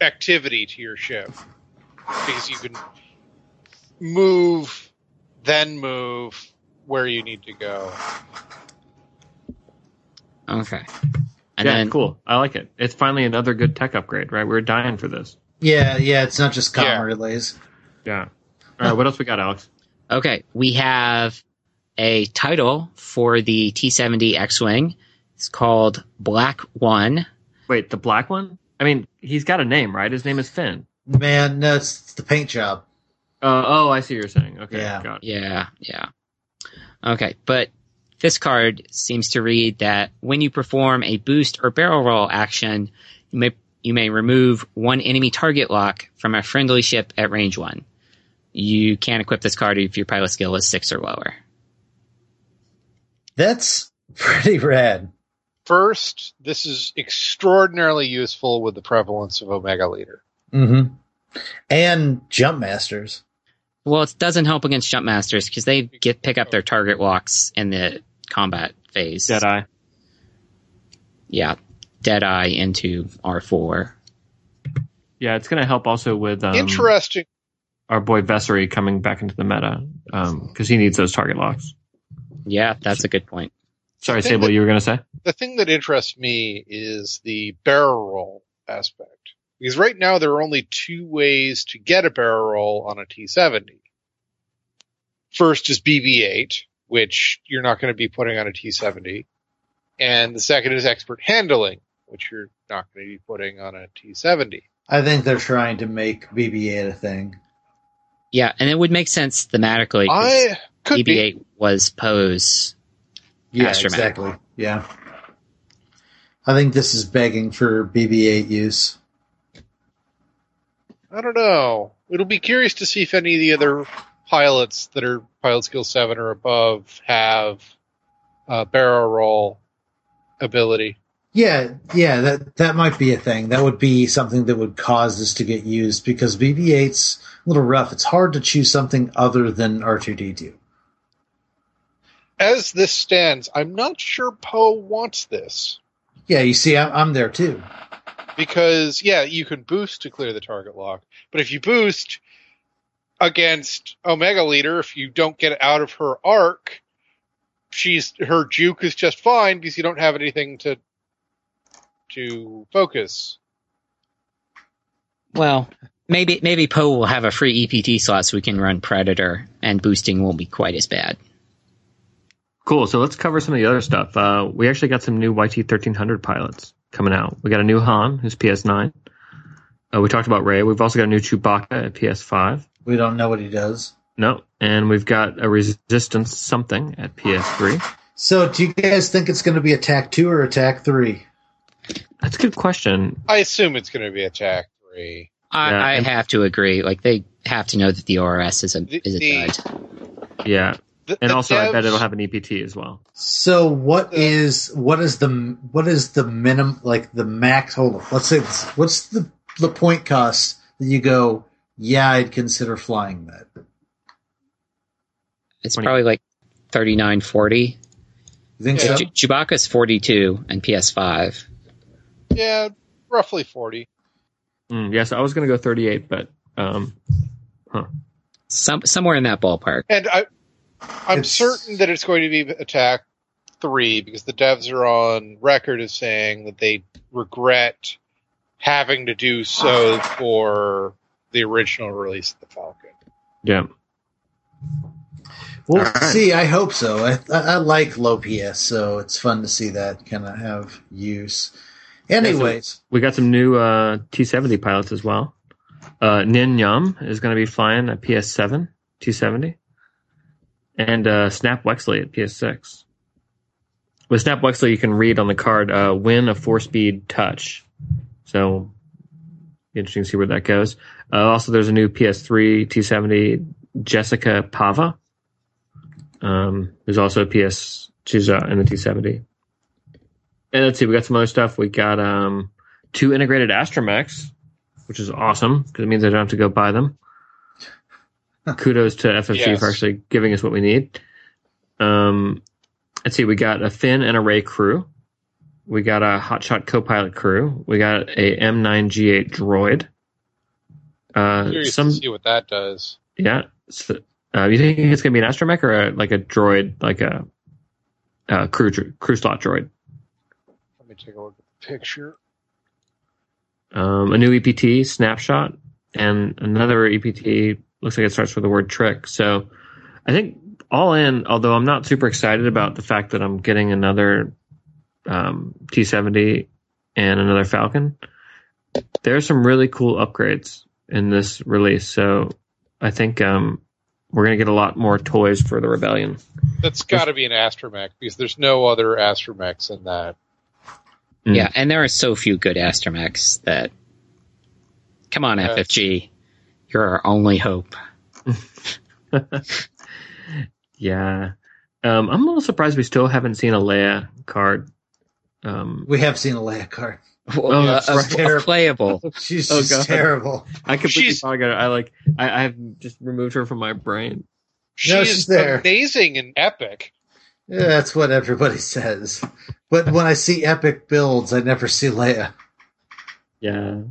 activity to your ship because you can move, then move where you need to go. Okay. And yeah, then cool. I like it. It's finally another good tech upgrade, right? We're dying for this. Yeah, yeah, it's not just comm Yeah. relays. Yeah. All right. What else we got, Alex? Okay, we have a title for the T70 X-Wing. It's called Black One. Wait, the black one? I mean, he's got a name, right? His name is Finn. Man, no, it's, it's the paint job. Uh, oh, I see what you're saying. Okay. Yeah. Got it. Yeah, yeah. Okay, but this card seems to read that when you perform a boost or barrel roll action, you may you may remove one enemy target lock from a friendly ship at range one. You can't equip this card if your pilot skill is six or lower. That's pretty rad. First, this is extraordinarily useful with the prevalence of Omega Leader. Mm-hmm. And jump masters. Well, it doesn't help against jump masters because they get pick up their target locks in the combat phase. Deadeye. Yeah, Deadeye into R four. Yeah, it's going to help also with um, Interesting. our boy Vessery coming back into the meta because he needs those target locks. Yeah, that's a good point. Sorry, I think Sable, that- you were going to say? the thing that interests me is the barrel roll aspect. Because right now there are only two ways to get a barrel roll on a T70. First is BB-8, which you're not going to be putting on a T70. And the second is expert handling, which you're not going to be putting on a T70. I think they're trying to make BB-8 a thing. Yeah, and it would make sense thematically. I could. BB-8 was Poe's. Yeah, Astromech. exactly. Yeah. I think this is begging for BB-8 use. I don't know. It'll be curious to see if any of the other pilots that are pilot skill seven or above have uh, barrel roll ability. Yeah, yeah, that that might be a thing. That would be something that would cause this to get used because BB-8's a little rough. It's hard to choose something other than R2D2. As this stands, I'm not sure Poe wants this Yeah, you see, I'm, I'm there too. Because yeah, you can boost to clear the target lock, but if you boost against Omega Leader, if you don't get out of her arc, she's her juke is just fine because you don't have anything to to focus. Well, maybe maybe Poe will have a free EPT slot so we can run Predator, and boosting won't be quite as bad. Cool. So let's cover some of the other stuff. Uh, we actually got some new YT 1300 pilots coming out. We got a new Han, who's PS9. Uh, we talked about Rey. We've also got a new Chewbacca at PS5. We don't know what he does. No. And we've got a Resistance something at PS3. So, do you guys think it's going to be Attack 2 or Attack 3? That's a good question. I assume it's going to be attack three. I, Yeah, I have to agree. Like they have to know that the ORS is a The- is a the- dud. Yeah. The- And the also, I bet it'll have an EPT as well. So, what The- is what is the what is the minimum like the max? Hold on, let's say this, what's the the point cost that you go? Yeah, I'd consider flying that. It's 20. probably like thirty nine forty. You think Yeah. so? Ch- Chewbacca's forty two and PS five. Yeah, roughly forty. Mm, yes, I was going to go 38, but um, huh. Some somewhere in that ballpark. And I, I'm It's- certain that it's going to be attack three because the devs are on record as saying that they regret having to do so for the original release of the Falcon. Yeah. We'll see. I hope so. I, I, I like low PS, so it's fun to see that kind of have use. Anyways, We got some new uh, T70 pilots as well. Uh, Nien Nunb is going to be flying a PS7 T70, and uh, Snap Wexley at PS6. With Snap Wexley, you can read on the card uh, win a four speed touch. So, interesting to see where that goes. Uh, also, there's a new PS3 T70 Jessica Pava. Um, there's also a PS. She's uh, in the T70. And let's see, we got some other stuff. We got um, two integrated Astromechs, which is awesome because it means I don't have to go buy them. Kudos to FFG Yes. for actually giving us what we need. Um, let's see, we got a Finn and a Rey crew. We got a Hotshot co-pilot crew. We got a M9G8 droid. Uh, some see what that does. yeah. So, uh, you think it's gonna be an astromech or a, like a droid, like a, a crew dr- crew slot droid? Let me take a look at the picture. Um, a new EPT snapshot and another EPT looks like it starts with the word trick. So I think all in, although I'm not super excited about the fact that I'm getting another um, T70 and another Falcon, there are some really cool upgrades in this release. So I think um, we're going to get a lot more toys for the Rebellion. That's got to be an astromech because there's no other astromechs in that. Mm. Yeah, and there are so few good astromechs that. Come on, Yes. FFG. You're our only hope. Yeah. Um, I'm a little surprised we still haven't seen a Leia card. Um, we have seen a Leia card. Oh, Uh, that's a- right. a Terrible. playable. She's Oh, just God. terrible. I completely She's- forgot. I like. I, I've just removed her from my brain. She No, is there. amazing and epic. Yeah, that's what everybody says. But when I see epic builds, I never see Leia. Yeah.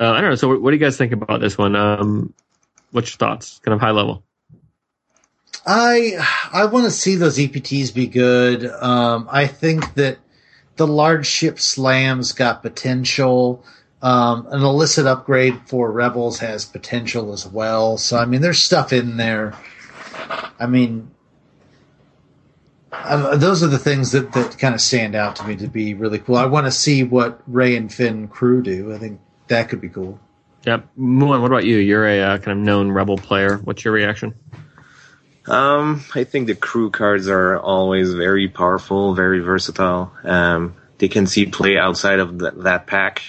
Uh, I don't know. So, what, what do you guys think about this one? Um, what's your thoughts? Kind of high level. I I want to see those EPTs be good. Um, I think that the large ship slams got potential. Um, an illicit upgrade for Rebels has potential as well. So I mean, there's stuff in there. I mean, uh, those are the things that that kind of stand out to me to be really cool. I want to see what Rey and Finn crew do. I think that could be cool. Yep. Mu0n, what about you? You're a uh, kind of known rebel player. What's your reaction? Um, I think the crew cards are always very powerful, very versatile. Um, they can see play outside of th- that pack,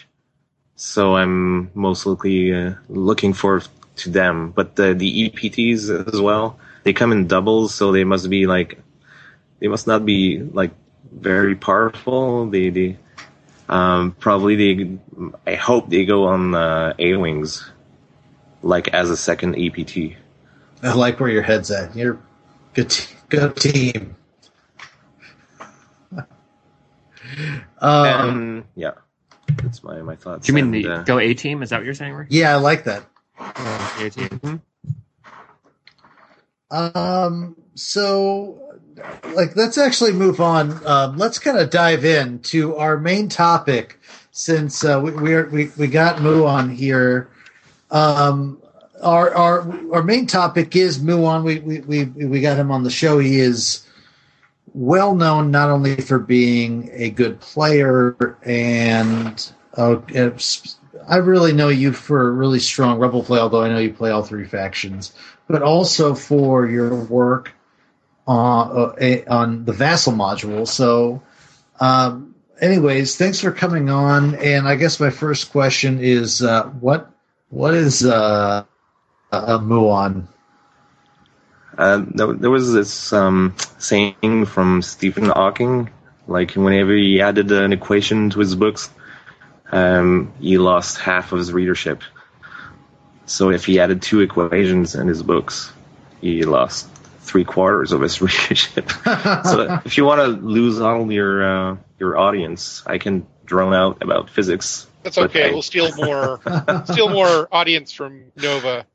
so I'm mostly uh, looking forward to them. But the the EPTs as well, they come in doubles, so they must be like they must not be like very powerful. They they um, probably they I hope they go on uh, A wings, like as a second EPT. I like where your head's at. You're good. Te- good team. um, Um, yeah, that's my my thoughts. Do you mean And, the uh, go A team? Is that what you're saying, Rick? yeah, I like that. A team. Um, so, like, let's actually move on. Um, let's kind of dive in to our main topic since uh, we we, are, we we got Mu0n here. Um, our our our main topic is Mu0n. We we we we got him on the show. He is well known not only for being a good player and uh, I really know you for really strong rebel play. Although I know you play all three factions, but also for your work on uh, on the vassal module. So. Um, anyways, thanks for coming on. And I guess my first question is, uh, what what is uh, a muon? Uh, there was this um, saying from Stephen Hawking, like whenever he added an equation to his books, um, he lost half of his readership. So if he added two equations in his books, he lost three quarters of his readership. so if you want to lose all your uh, your audience, I can drone out about physics. That's okay. I- We'll steal more, steal more audience from Nova.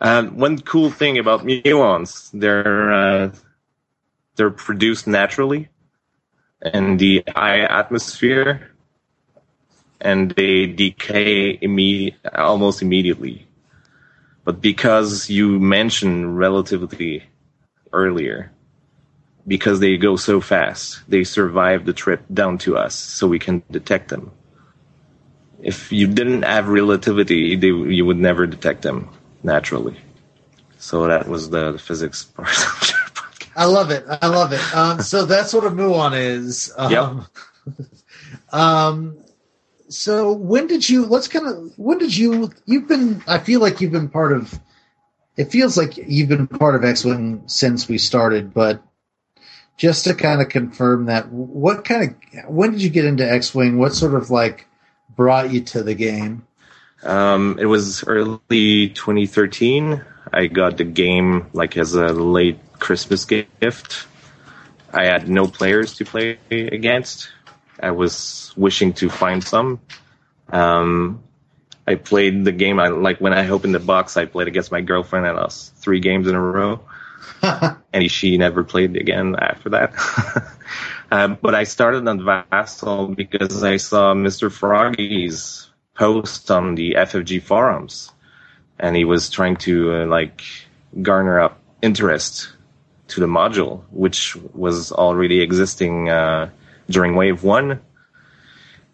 Um, one cool thing about muons, they're uh, they're produced naturally in the eye atmosphere, and they decay imme- almost immediately. But because you mentioned relativity earlier, because they go so fast, they survive the trip down to us, so we can detect them. If you didn't have relativity, they, you would never detect them naturally. So that was the, the physics part of your podcast. I love it. I love it. Um, so that's what a muon is. Um, um, so when did you? Let's kind of. When did you? You've been. I feel like you've been part of. It feels like you've been part of X Wing since we started, but just to kind of confirm that, what kind of? When did you get into X Wing? What sort of like brought you to the game? Um, it was early 2013. I got the game like as a late Christmas gift. I had no players to play against. I was wishing to find some. Um, I played the game. I like when I opened the box. I played against my girlfriend. I lost three games in a row, and she never played again after that. uh, but I started on Vassal because I saw Mr. Froggy's post on the FFG forums, and he was trying to uh, like garner up interest to the module, which was already existing uh, during Wave One.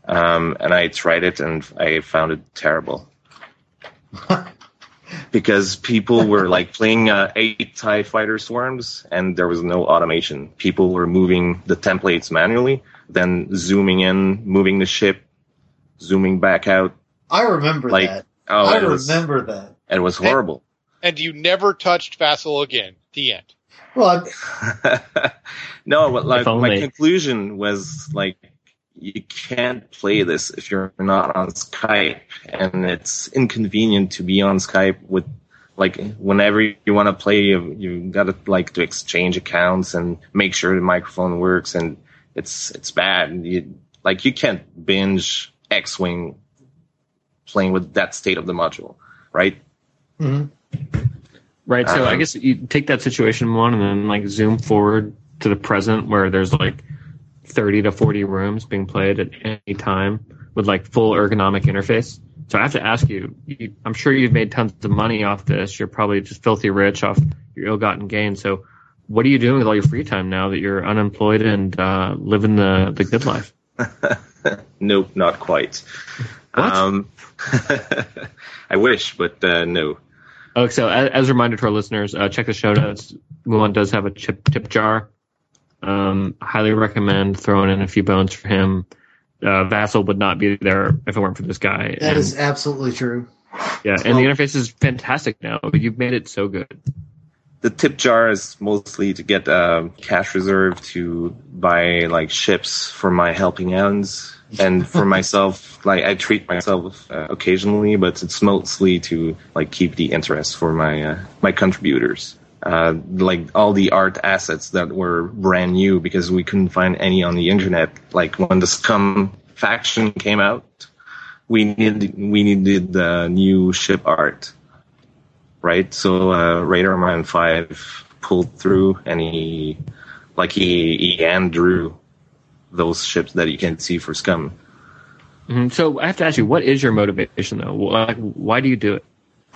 Um, and I tried it, and I found it terrible because people were like playing uh, eight Tie Fighter swarms, and there was no automation. People were moving the templates manually, then zooming in, moving the ship, zooming back out. I remember Like, that. Oh, I it was, remember that. It was horrible. And you never touched Vassal again. The end. Well, no, but like my conclusion was like you can't play this if you're not on Skype, and it's inconvenient to be on Skype with like whenever you want to play, you you got to like to exchange accounts and make sure the microphone works, and it's it's bad. You, like you can't binge X Wing playing with that state of the module, right? mhm. Right. So I Um, guess you take that situation one and then like zoom forward to the present where there's like 30 to 40 rooms being played at any time with like full ergonomic interface. So I have to ask you, you I'm sure you've made tons of money off this. You're probably just filthy rich off your ill-gotten gain. So what are you doing with all your free time now that you're unemployed and uh, living the, the good life? nope, not quite. What? Um, I wish, but uh, no. Oh, so as, as a reminder to our listeners, uh, check the show notes. Mu0n does have a chip tip jar. Um, highly recommend throwing in a few bones for him. Uh, Vassal would not be there if it weren't for this guy. that And- is absolutely true. yeah, and the interface is fantastic now. But you've made it so good. The tip jar is mostly to get uh, cash reserve to buy like ships for my helping hands, and for myself, like I treat myself uh, occasionally, but it's mostly to like keep the interest for my uh, my contributors. Uh, like all the art assets that were brand new because we couldn't find any on the internet. Like when the Scum faction came out, we needed we needed the new ship art right? So uh, Radar Man Five pulled through, and he like he he hand drew those ships that you can see for Scum. Mhm. So I have to ask you, what is your motivation though? Like, why do you do it?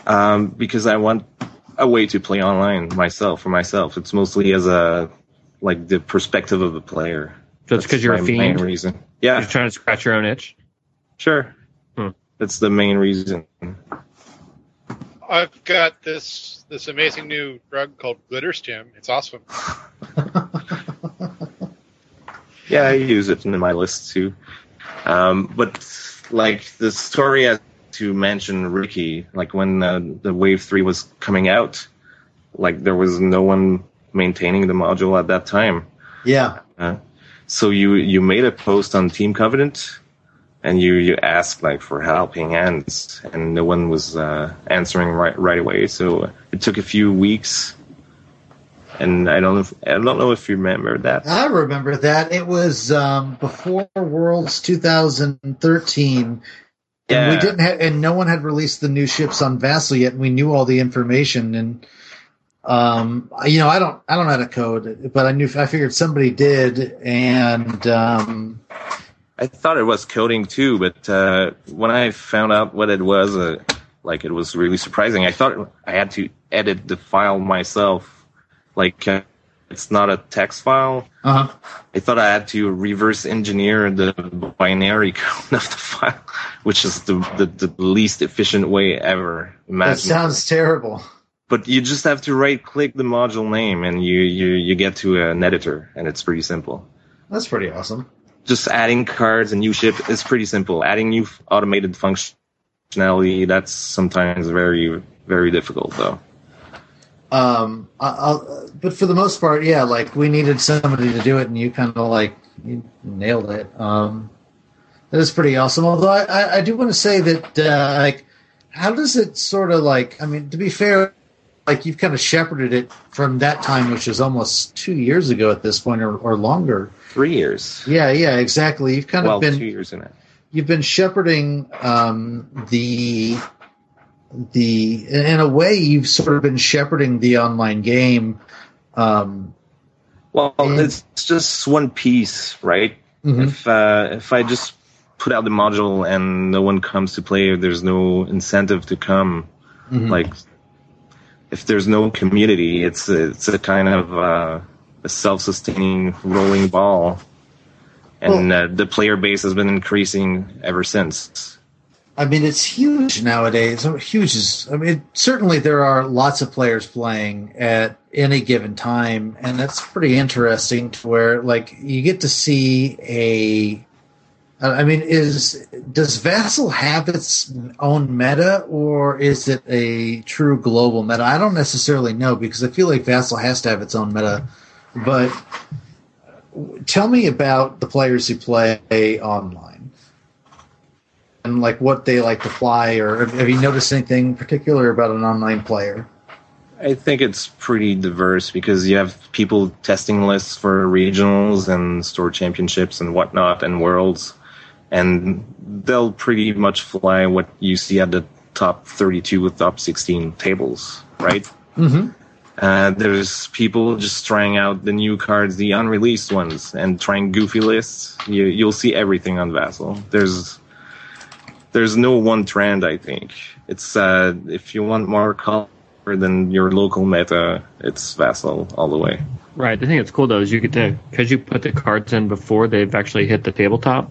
Um, because I want a way to play online myself for myself. It's mostly as a like the perspective of the player. So it's because you're a my main fiend. reason. You're trying to scratch your own itch. sure. Hmm. That's the main reason. I've got this this amazing new drug called Glitterstim. It's awesome. Yeah, I use it in my list too. Um, but like the story has to mention Ricky, like when uh, the Wave Three was coming out, like there was no one maintaining the module at that time. Yeah. Uh, so you you made a post on Team Covenant, and you you asked like for helping hands, and no one was uh, answering right right away. So it took a few weeks, and I don't know if, I don't know if you remember that. I remember that. It was um, before Worlds 2013. And we didn't have, and no one had released the new ships on Vassal yet, and we knew all the information. And Um, you know, I don't, I don't know how to code, but I knew, I figured somebody did, and um, I thought it was coding too, but uh, when I found out what it was, uh, like it was really surprising. I thought I had to edit the file myself, like uh, it's not a text file. uh I thought I had to reverse engineer the binary code of the file, which is the the, the least efficient way ever that sounds terrible. but you just have to right click the module name and you, you, you get to an editor and it's pretty simple. That's pretty awesome. Just adding cards and new ship is pretty simple. Adding new automated functionality, that's sometimes very, very difficult though. Um, I, I'll, but for the most part, yeah, like we needed somebody to do it, and you kind of like you nailed it. Um, that is pretty awesome. Although I, I, I do want to say that, uh, like, how does it sort of like? I mean, to be fair, like you've kind of shepherded it from that time, which is almost two years ago at this point, or, or longer. Three years. Yeah, yeah, exactly. You've kind well, of been two years in it. you've been shepherding um, the the in a way you've sort of been shepherding the online game um, Well, And- it's just one piece, right? mhm. If uh, if I just put out the module and no one comes to play, there's no incentive to come. Mhm. Like, if there's no community, it's a, it's a kind of uh, a self-sustaining rolling ball, and uh, the player base has been increasing ever since. I mean, it's huge nowadays. Huge is. I mean, certainly there are lots of players playing at any given time, and that's pretty interesting. To where like you get to see a. I mean, is does Vassal have its own meta, or is it a true global meta? I don't necessarily know because I feel like Vassal has to have its own meta. But tell me about the players who play online and like what they like to fly, or have you noticed anything particular about an online player? I think it's pretty diverse because you have people testing lists for regionals and store championships and whatnot and worlds, and they'll pretty much fly what you see at the top 32 with top 16 tables, right? Mm-hmm. Uh, there's people just trying out the new cards, the unreleased ones, and trying goofy lists. You, you'll see everything on Vassal. There's there's no one trend. I think it's uh, if you want more color than your local meta, it's Vassal all the way. Right. The thing that's cool though is you get to because you put the cards in before they've actually hit the tabletop.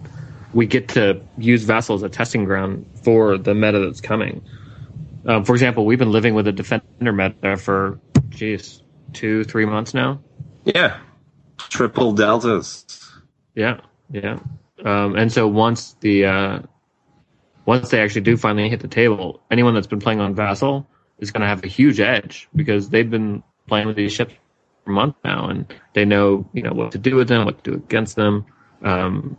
We get to use Vassal as a testing ground for the meta that's coming. Um, for example, we've been living with a defender meta for, geez, two, three months now. Yeah, triple deltas. Yeah, yeah. Um, and so once the uh, once they actually do finally hit the table, anyone that's been playing on Vassal is going to have a huge edge because they've been playing with these ships for a month now, and they know you know what to do with them, what to do against them. Um,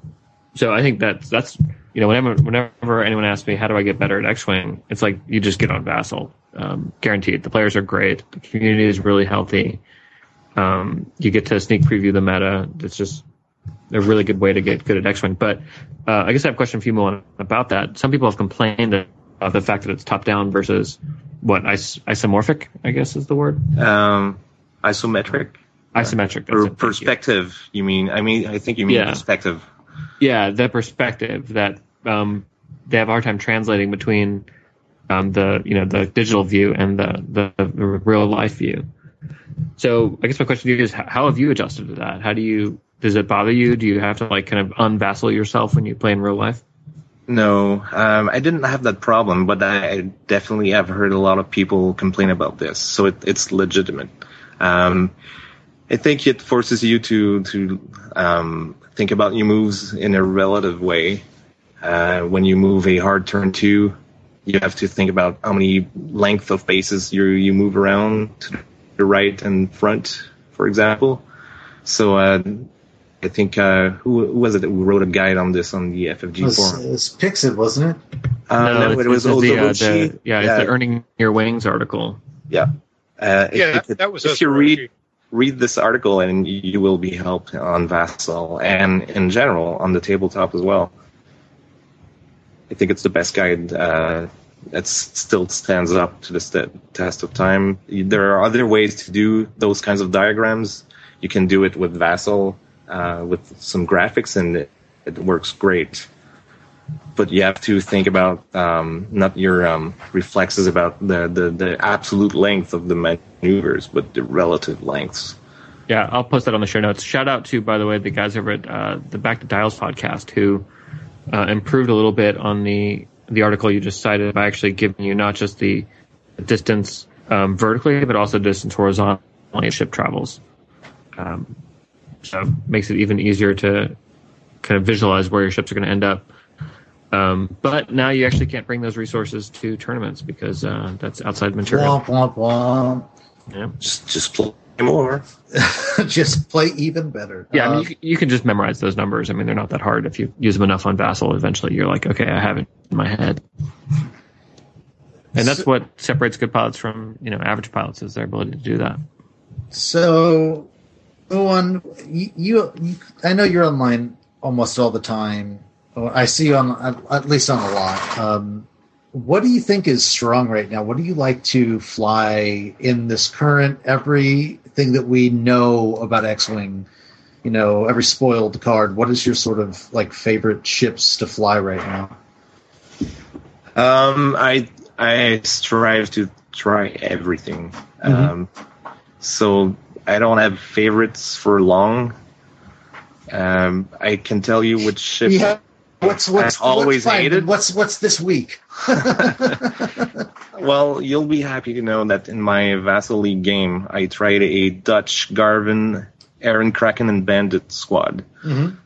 so I think that's that's you know whenever whenever anyone asks me how do I get better at X-wing, it's like you just get on Vassal, um, guaranteed. The players are great, the community is really healthy. Um, you get to sneak preview the meta. It's just a really good way to get good at X-wing. But uh, I guess I have a question for you, Mo, about that. Some people have complained of the fact that it's top down versus what is- isomorphic. I guess is the word Um, isometric isometric. or it, thank you. perspective. You mean? I mean, I think you mean Yeah. perspective. Yeah, the perspective that um, they have a hard time translating between um, the you know the digital view and the, the, the real life view. So I guess my question to you is, how have you adjusted to that? How do you does it bother you? Do you have to like kind of unvassal yourself when you play in real life? No, um, I didn't have that problem, but I definitely have heard a lot of people complain about this, so it, it's legitimate. Um, I think it forces you to to um, think about your moves in a relative way. Uh, when you move a hard turn two, you have to think about how many length of bases you you move around to the right and front, for example. So uh, I think uh, who, who was it who wrote a guide on this on the FFG It was, forum? it was Pixit, wasn't it? Uh, no, it's- it was it's the, uh, the- yeah, it's the earning your wings article. yeah. Uh, Yeah, if, that, that was if you read Hiroshi. read this article, and you will be helped on Vassal and in general on the tabletop as well. I think it's the best guide uh, that still stands up to the st- test of time. There are other ways to do those kinds of diagrams. You can do it with Vassal, uh, with some graphics, and it, it works great but you have to think about um, not your um, reflexes about the, the, the absolute length of the maneuvers, but the relative lengths. Yeah, I'll post that on the show notes. Shout out to, by the way, the guys over at uh, the Back to Dials podcast who uh, improved a little bit on the the article you just cited by actually giving you not just the distance um, vertically, but also distance horizontally ship travels. Um, so makes it even easier to kind of visualize where your ships are going to end up. Um, but now you actually can't bring those resources to tournaments because uh, that's outside material. Womp, womp, womp. Yeah, Just just play more. Just play even better. yeah. I mean, Uh, you, you can just memorize those numbers. I mean, they're not that hard. If you use them enough on Vassal, eventually you're like, okay, I have it in my head. And that's what separates good pilots from you know average pilots is their ability to do that. So, Owen, you, you, I know you're online almost all the time. I see you on at- at least on a lot. Um, what do you think is strong right now? What do you like to fly in this current everything that we know about X-wing? You know, every spoiled card. What is your sort of like favorite ships to fly right now? Um, I I strive to try everything. Um, so I don't have favorites for long. Um, I can tell you which ship. Yeah. What's what's always what's hated- What's what's this week? Well, you'll be happy to know that in my Vassal League game, I tried a Dutch Garven, Airen Cracken, and Bandit squad. Mhm.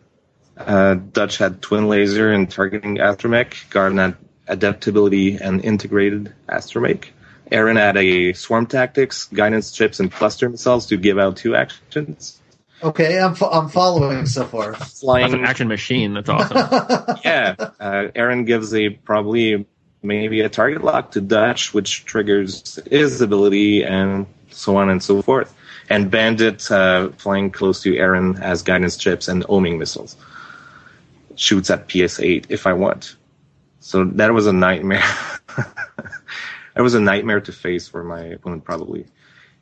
Uh, Dutch had twin laser and targeting astromech. Garven had adaptability and integrated astromech. Airen had a swarm tactics, guidance chips, and cluster missiles to give out two actions. Okay, I'm fo- I'm following so far. That's Flying, an action machine. That's awesome. yeah. Uh, Airen gives a probably maybe a target lock to Dutch, which triggers his ability, and so on and so forth. And Bandit uh, flying close to Airen has guidance chips and homing missiles. Shoots at PS8 if I want. So that was a nightmare. that was a nightmare to face for my opponent, probably.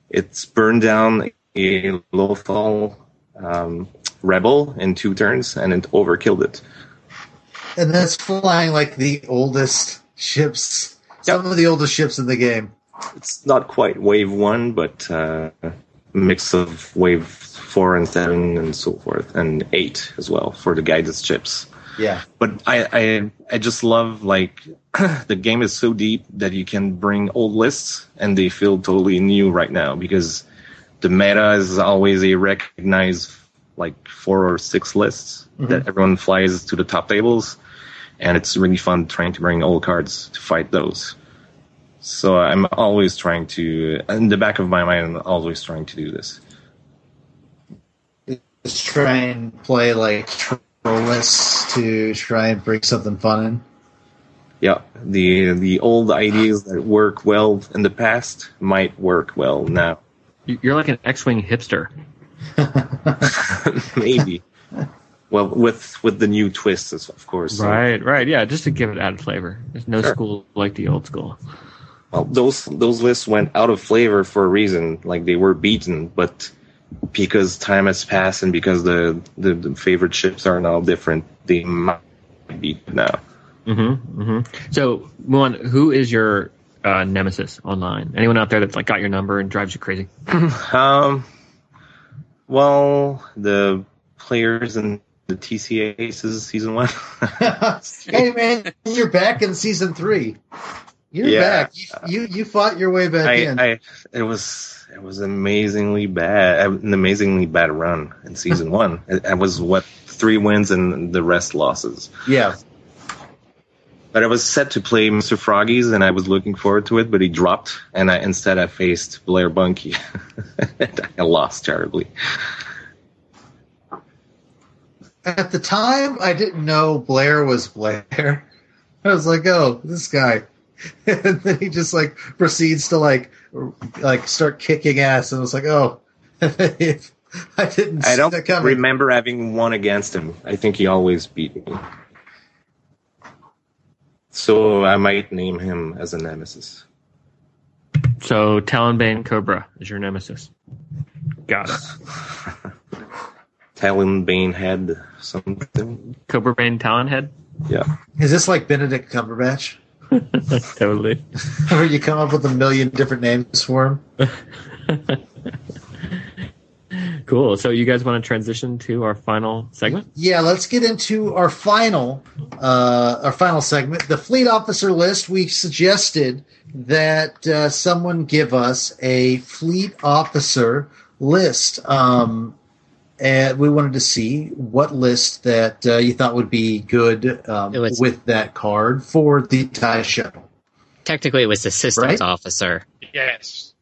It's burned down a Lothal um, rebel in two turns, and it overkilled it. and that's flying like the oldest ships, some of the oldest ships in the game. it's not quite wave one, but uh, a mix of wave four and seven and so forth, and eight as well for the guidance chips. Yeah, But I, I, I just love like the game is so deep that you can bring old lists and they feel totally new right now because the meta is always a recognized like four or six lists mm-hmm. that everyone flies to the top tables, and it's really fun trying to bring old cards to fight those. So I'm always trying to, in the back of my mind, I'm always trying to do this. just try and play like troll lists to try and bring something fun in. Yeah, the the old ideas that work well in the past might work well now. You- You're like an X-wing hipster. Maybe. well, with with the new twists, of course. Right, right, yeah, just to give it added flavor. There's no Sure. school like the old school. well, those those lists went out of flavor for a reason. Like they were beaten, but because time has passed and because the the, the favorite ships are now different, they might be now. Mm-hmm, mm-hmm. So, one, who is your uh, nemesis online? Anyone out there that's like got your number and drives you crazy? Um. Well, the players in the TCA Aces season one. hey man, you're back in season three. You're Yeah. back. You, you you fought your way back I, in. I it was it was amazingly bad uh, an amazingly bad run in season one. It, it was what three wins and the rest losses. yeah, But I was set to play Mr. Froggies and I was looking forward to it, but he dropped and I instead I faced Blair Bunky. and I lost terribly. at the time I didn't know Blair was Blair. I was like, oh, this guy. And then he just like proceeds to like like start kicking ass, and I was like, oh, I didn't. I don't that remember having one against him. I think he always beat me. So I might name him as a nemesis. So Talonbane Cobra is your nemesis. Got it. Talonbane head something. Cobra Bane Talonhead? Yeah. Is this like Benedict Cumberbatch, totally. where you come up with a million different names for him? Cool. So you guys want to transition to our final segment? Yeah, let's get into our final uh, our final segment, the fleet officer list. We suggested that uh, someone give us a fleet officer list, um, and we wanted to see what list that uh, you thought would be good um, was- with that card for the tie shuttle. Technically, it was the systems Right? officer. Yes.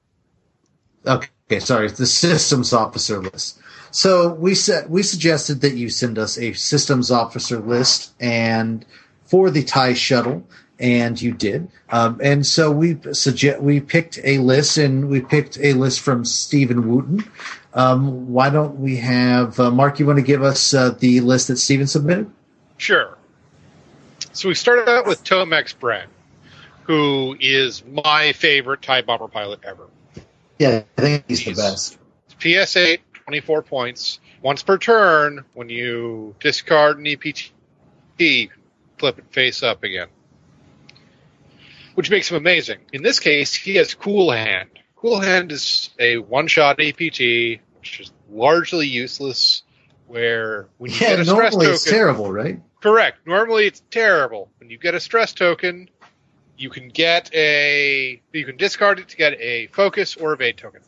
Okay, sorry, the systems officer list. So we said we suggested that you send us a systems officer list and for the tie shuttle, and you did. Um, and so we suggest we picked a list, and we picked a list from Stephen Wooten. Um, why don't we have uh, Mark? You want to give us uh, the list that Steven submitted? Sure. So we started out with Tomax Bren, who is my favorite TIE bomber pilot ever. Yeah, I think he's the best. PS8, 24 points. Once per turn, when you discard an EPT, flip it face up again. Which makes him amazing. In this case, he has Cool Hand. Cool Hand is a one shot EPT, which is largely useless, where when you Yeah, get a stress token. it's terrible, right? Correct. Normally it's terrible. When you get a stress token, you can get a you can discard it to get a focus or evade token.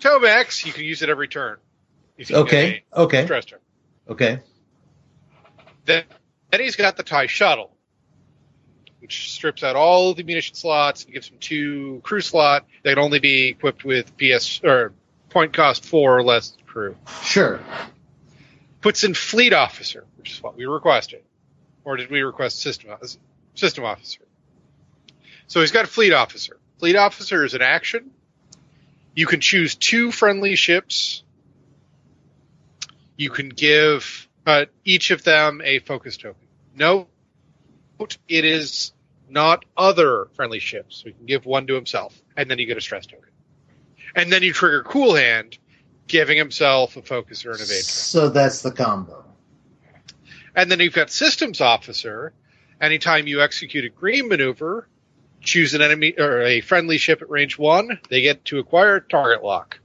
Tomax, you can use it every turn. if you get Okay, a okay, Stress token. okay. Then, then he's got the tie shuttle, which strips out all the munition slots and gives them two crew slot that can only be equipped with PS or point cost four or less crew. Sure. puts in fleet officer, which is what we requested, or did we request system system officer? So he's got a fleet officer. Fleet officer is an action. You can choose two friendly ships. You can give uh, each of them a focus token. Note, it is not other friendly ships. He can give one to himself, and then you get a stress token. And then you trigger Cool Hand, giving himself a focus or an evade. So that's the combo. And then you've got systems officer. Anytime you execute a green maneuver, choose an enemy or a friendly ship at range one, they get to acquire target lock.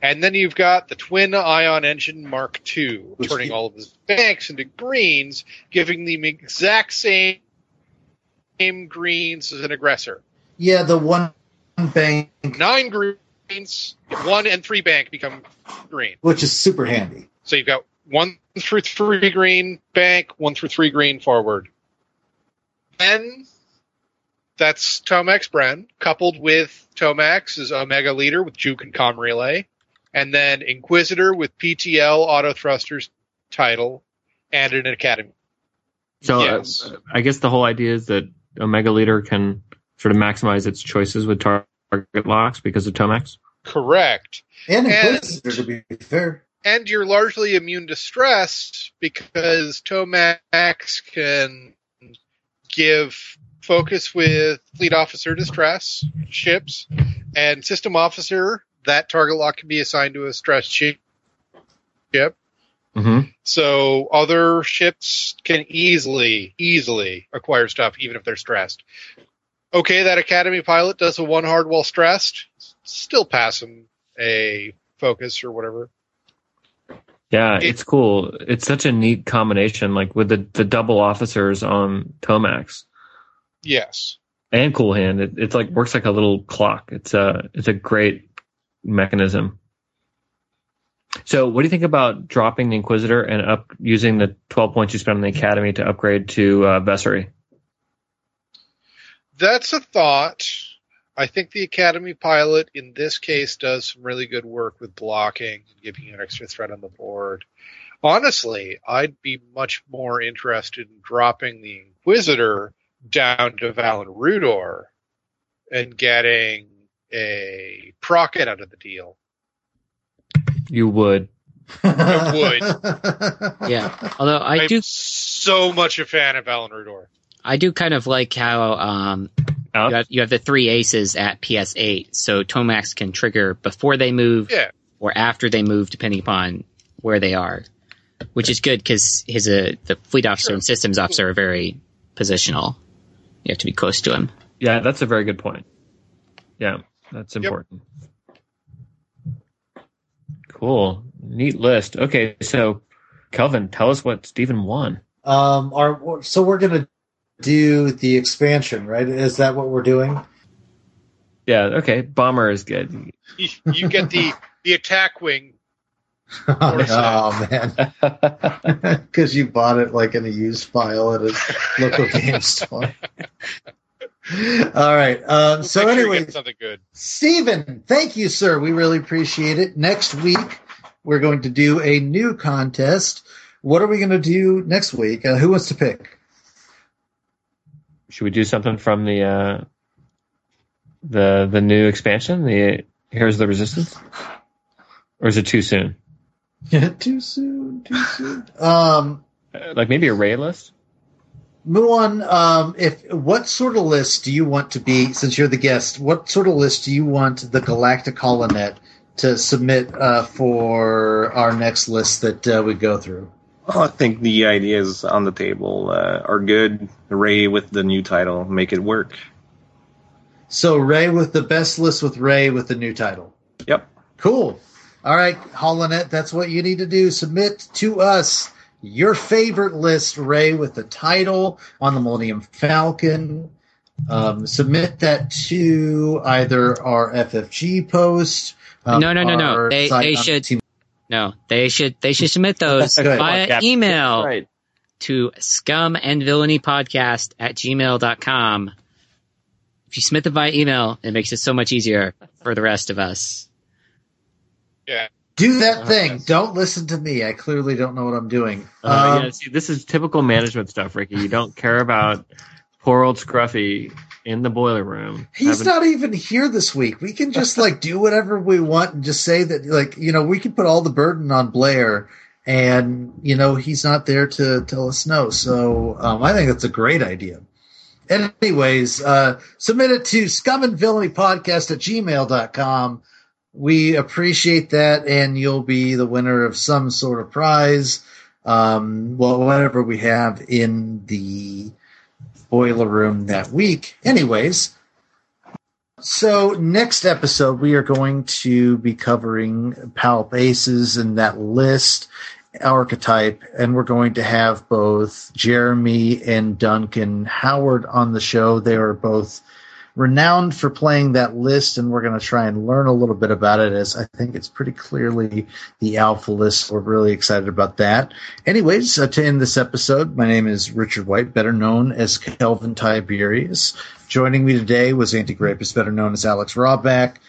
And then you've got the twin ion engine Mark II, turning all of his banks into greens, giving them exact same greens as an aggressor. Yeah, the one bank, Nine greens, one and three bank become green. which is super handy. So you've got one through three green bank, one through three green forward. Then that's Tomax Bren, coupled with Tomax's Omega Leader with Juke and Com Relay, and then Inquisitor with PTL Auto Thrusters title and an Academy. So Yes. uh, I guess the whole idea is that Omega Leader can sort of maximize its choices with tar- target locks because of Tomax. Correct. And And- Inquisitor, to be fair. And you're largely immune to stress because Tomax can give focus with fleet officer distress ships and system officer. That target lock can be assigned to a stress ship. Ship. hmm So other ships can easily, easily acquire stuff even if they're stressed. Okay, that Academy pilot does a one hard while stressed. Still pass him a focus or whatever. Yeah, It- it's cool. It's such a neat combination, like with the, the double officers on Tomax Yes. and Cool Hand. It, it's like works like a little clock. It's a it's a great mechanism. So, what do you think about dropping the Inquisitor and up using the twelve points you spent on the Academy to upgrade to uh, Vessery? That's a thought. I think the Academy pilot in this case does some really good work with blocking and giving you an extra threat on the board. Honestly, I'd be much more interested in dropping the Inquisitor down to Valen Rudor and getting a Procket out of the deal. You would. I would. Yeah. Although I I'm do, so much a fan of Valen Rudor. I do kind of like how um, Alex? you, have, you have the three aces at PS8, so Tomax can trigger before they move Yeah. or after they move, depending upon where they are, which is good because his uh, the fleet officer Sure. and systems officer are very positional. You have to be close to him. Yeah, that's a very good point. Yeah, that's important. Cool. Neat list. Okay, so Kelvin, tell us what Stephen won. Um, our, so we're gonna do the expansion, right? Is that what we're doing? Yeah, okay. Bomber is good. You, you get the the attack wing. oh, Or oh, man, because you bought it like in a used file at a local game store. All right. Um, so make sure anyway, get something good. Stephen, thank you, sir. We really appreciate it. Next week, we're going to do a new contest. What are we going to do next week? Uh, who wants to pick? Should we do something from the uh the the new expansion, the Here's the Resistance? Or is it too soon? Yeah, too soon. Too soon. Um, Like maybe a Rey list? Mu0n, um, if what sort of list do you want to be? Since you're the guest, what sort of list do you want the Galactic Holonet to submit uh, for our next list that uh, we go through? Well, I think the ideas on the table uh, are good. Rey with the new title, make it work. So Rey with the best list with Rey with the new title. Yep. Cool. All right, Holonet, that's what you need to do. Submit to us your favorite list, Rey, with the title on the Millennium Falcon. Um, submit that to either our FFG post. um, No, no, no, no. They- they should- Team- No, they should they should submit those via Yeah, email Right. to scum and villainy podcast at gmail.com. If you submit them via email, it makes it so much easier for the rest of us. Yeah. Do that thing. yes. Don't listen to me. I clearly don't know what I'm doing. Uh, Um, yeah, see, this is typical management stuff, Ricky. You don't care about poor old Scruffy in the boiler room. He's having- not even here this week. We can just like do whatever we want and just say that like you know we can put all the burden on Blair, and you know he's not there to tell us no. So um, I think that's a great idea. Anyways, uh, submit it to scum and villainy podcast at gmail.com. We appreciate that, and you'll be the winner of some sort of prize. Um, well, whatever we have in the boiler room that week. Anyways, so next episode we are going to be covering Palp Aces and that list archetype, and we're going to have both Jeremy and Duncan Howard on the show. They are both renowned for playing that list, and we're going to try and learn a little bit about it as I think it's pretty clearly the alpha list. We're really excited about that. Anyways, uh, to end this episode, my name is Richard White, better known as Kelvin Tiberius. Joining me today was Anti Grapus, better known as Alex Rawback,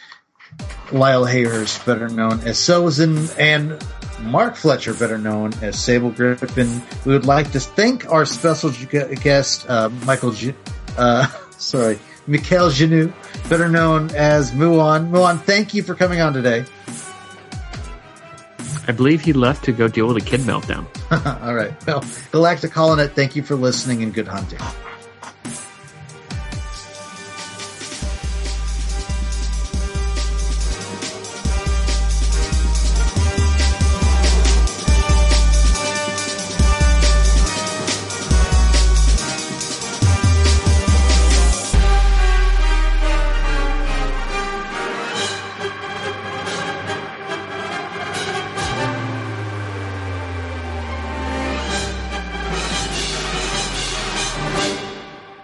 Lyle Hayhurst, better known as Sozin, and Mark Fletcher, better known as Sable Griffin. We would like to thank our special guest, uh, Michael, G- uh, sorry, Mikhail Janu, better known as Mu0n. Mu0n, thank you for coming on today. I believe he left to go deal with a kid meltdown. All right. Well, Galactic Holonet, thank you for listening and good hunting.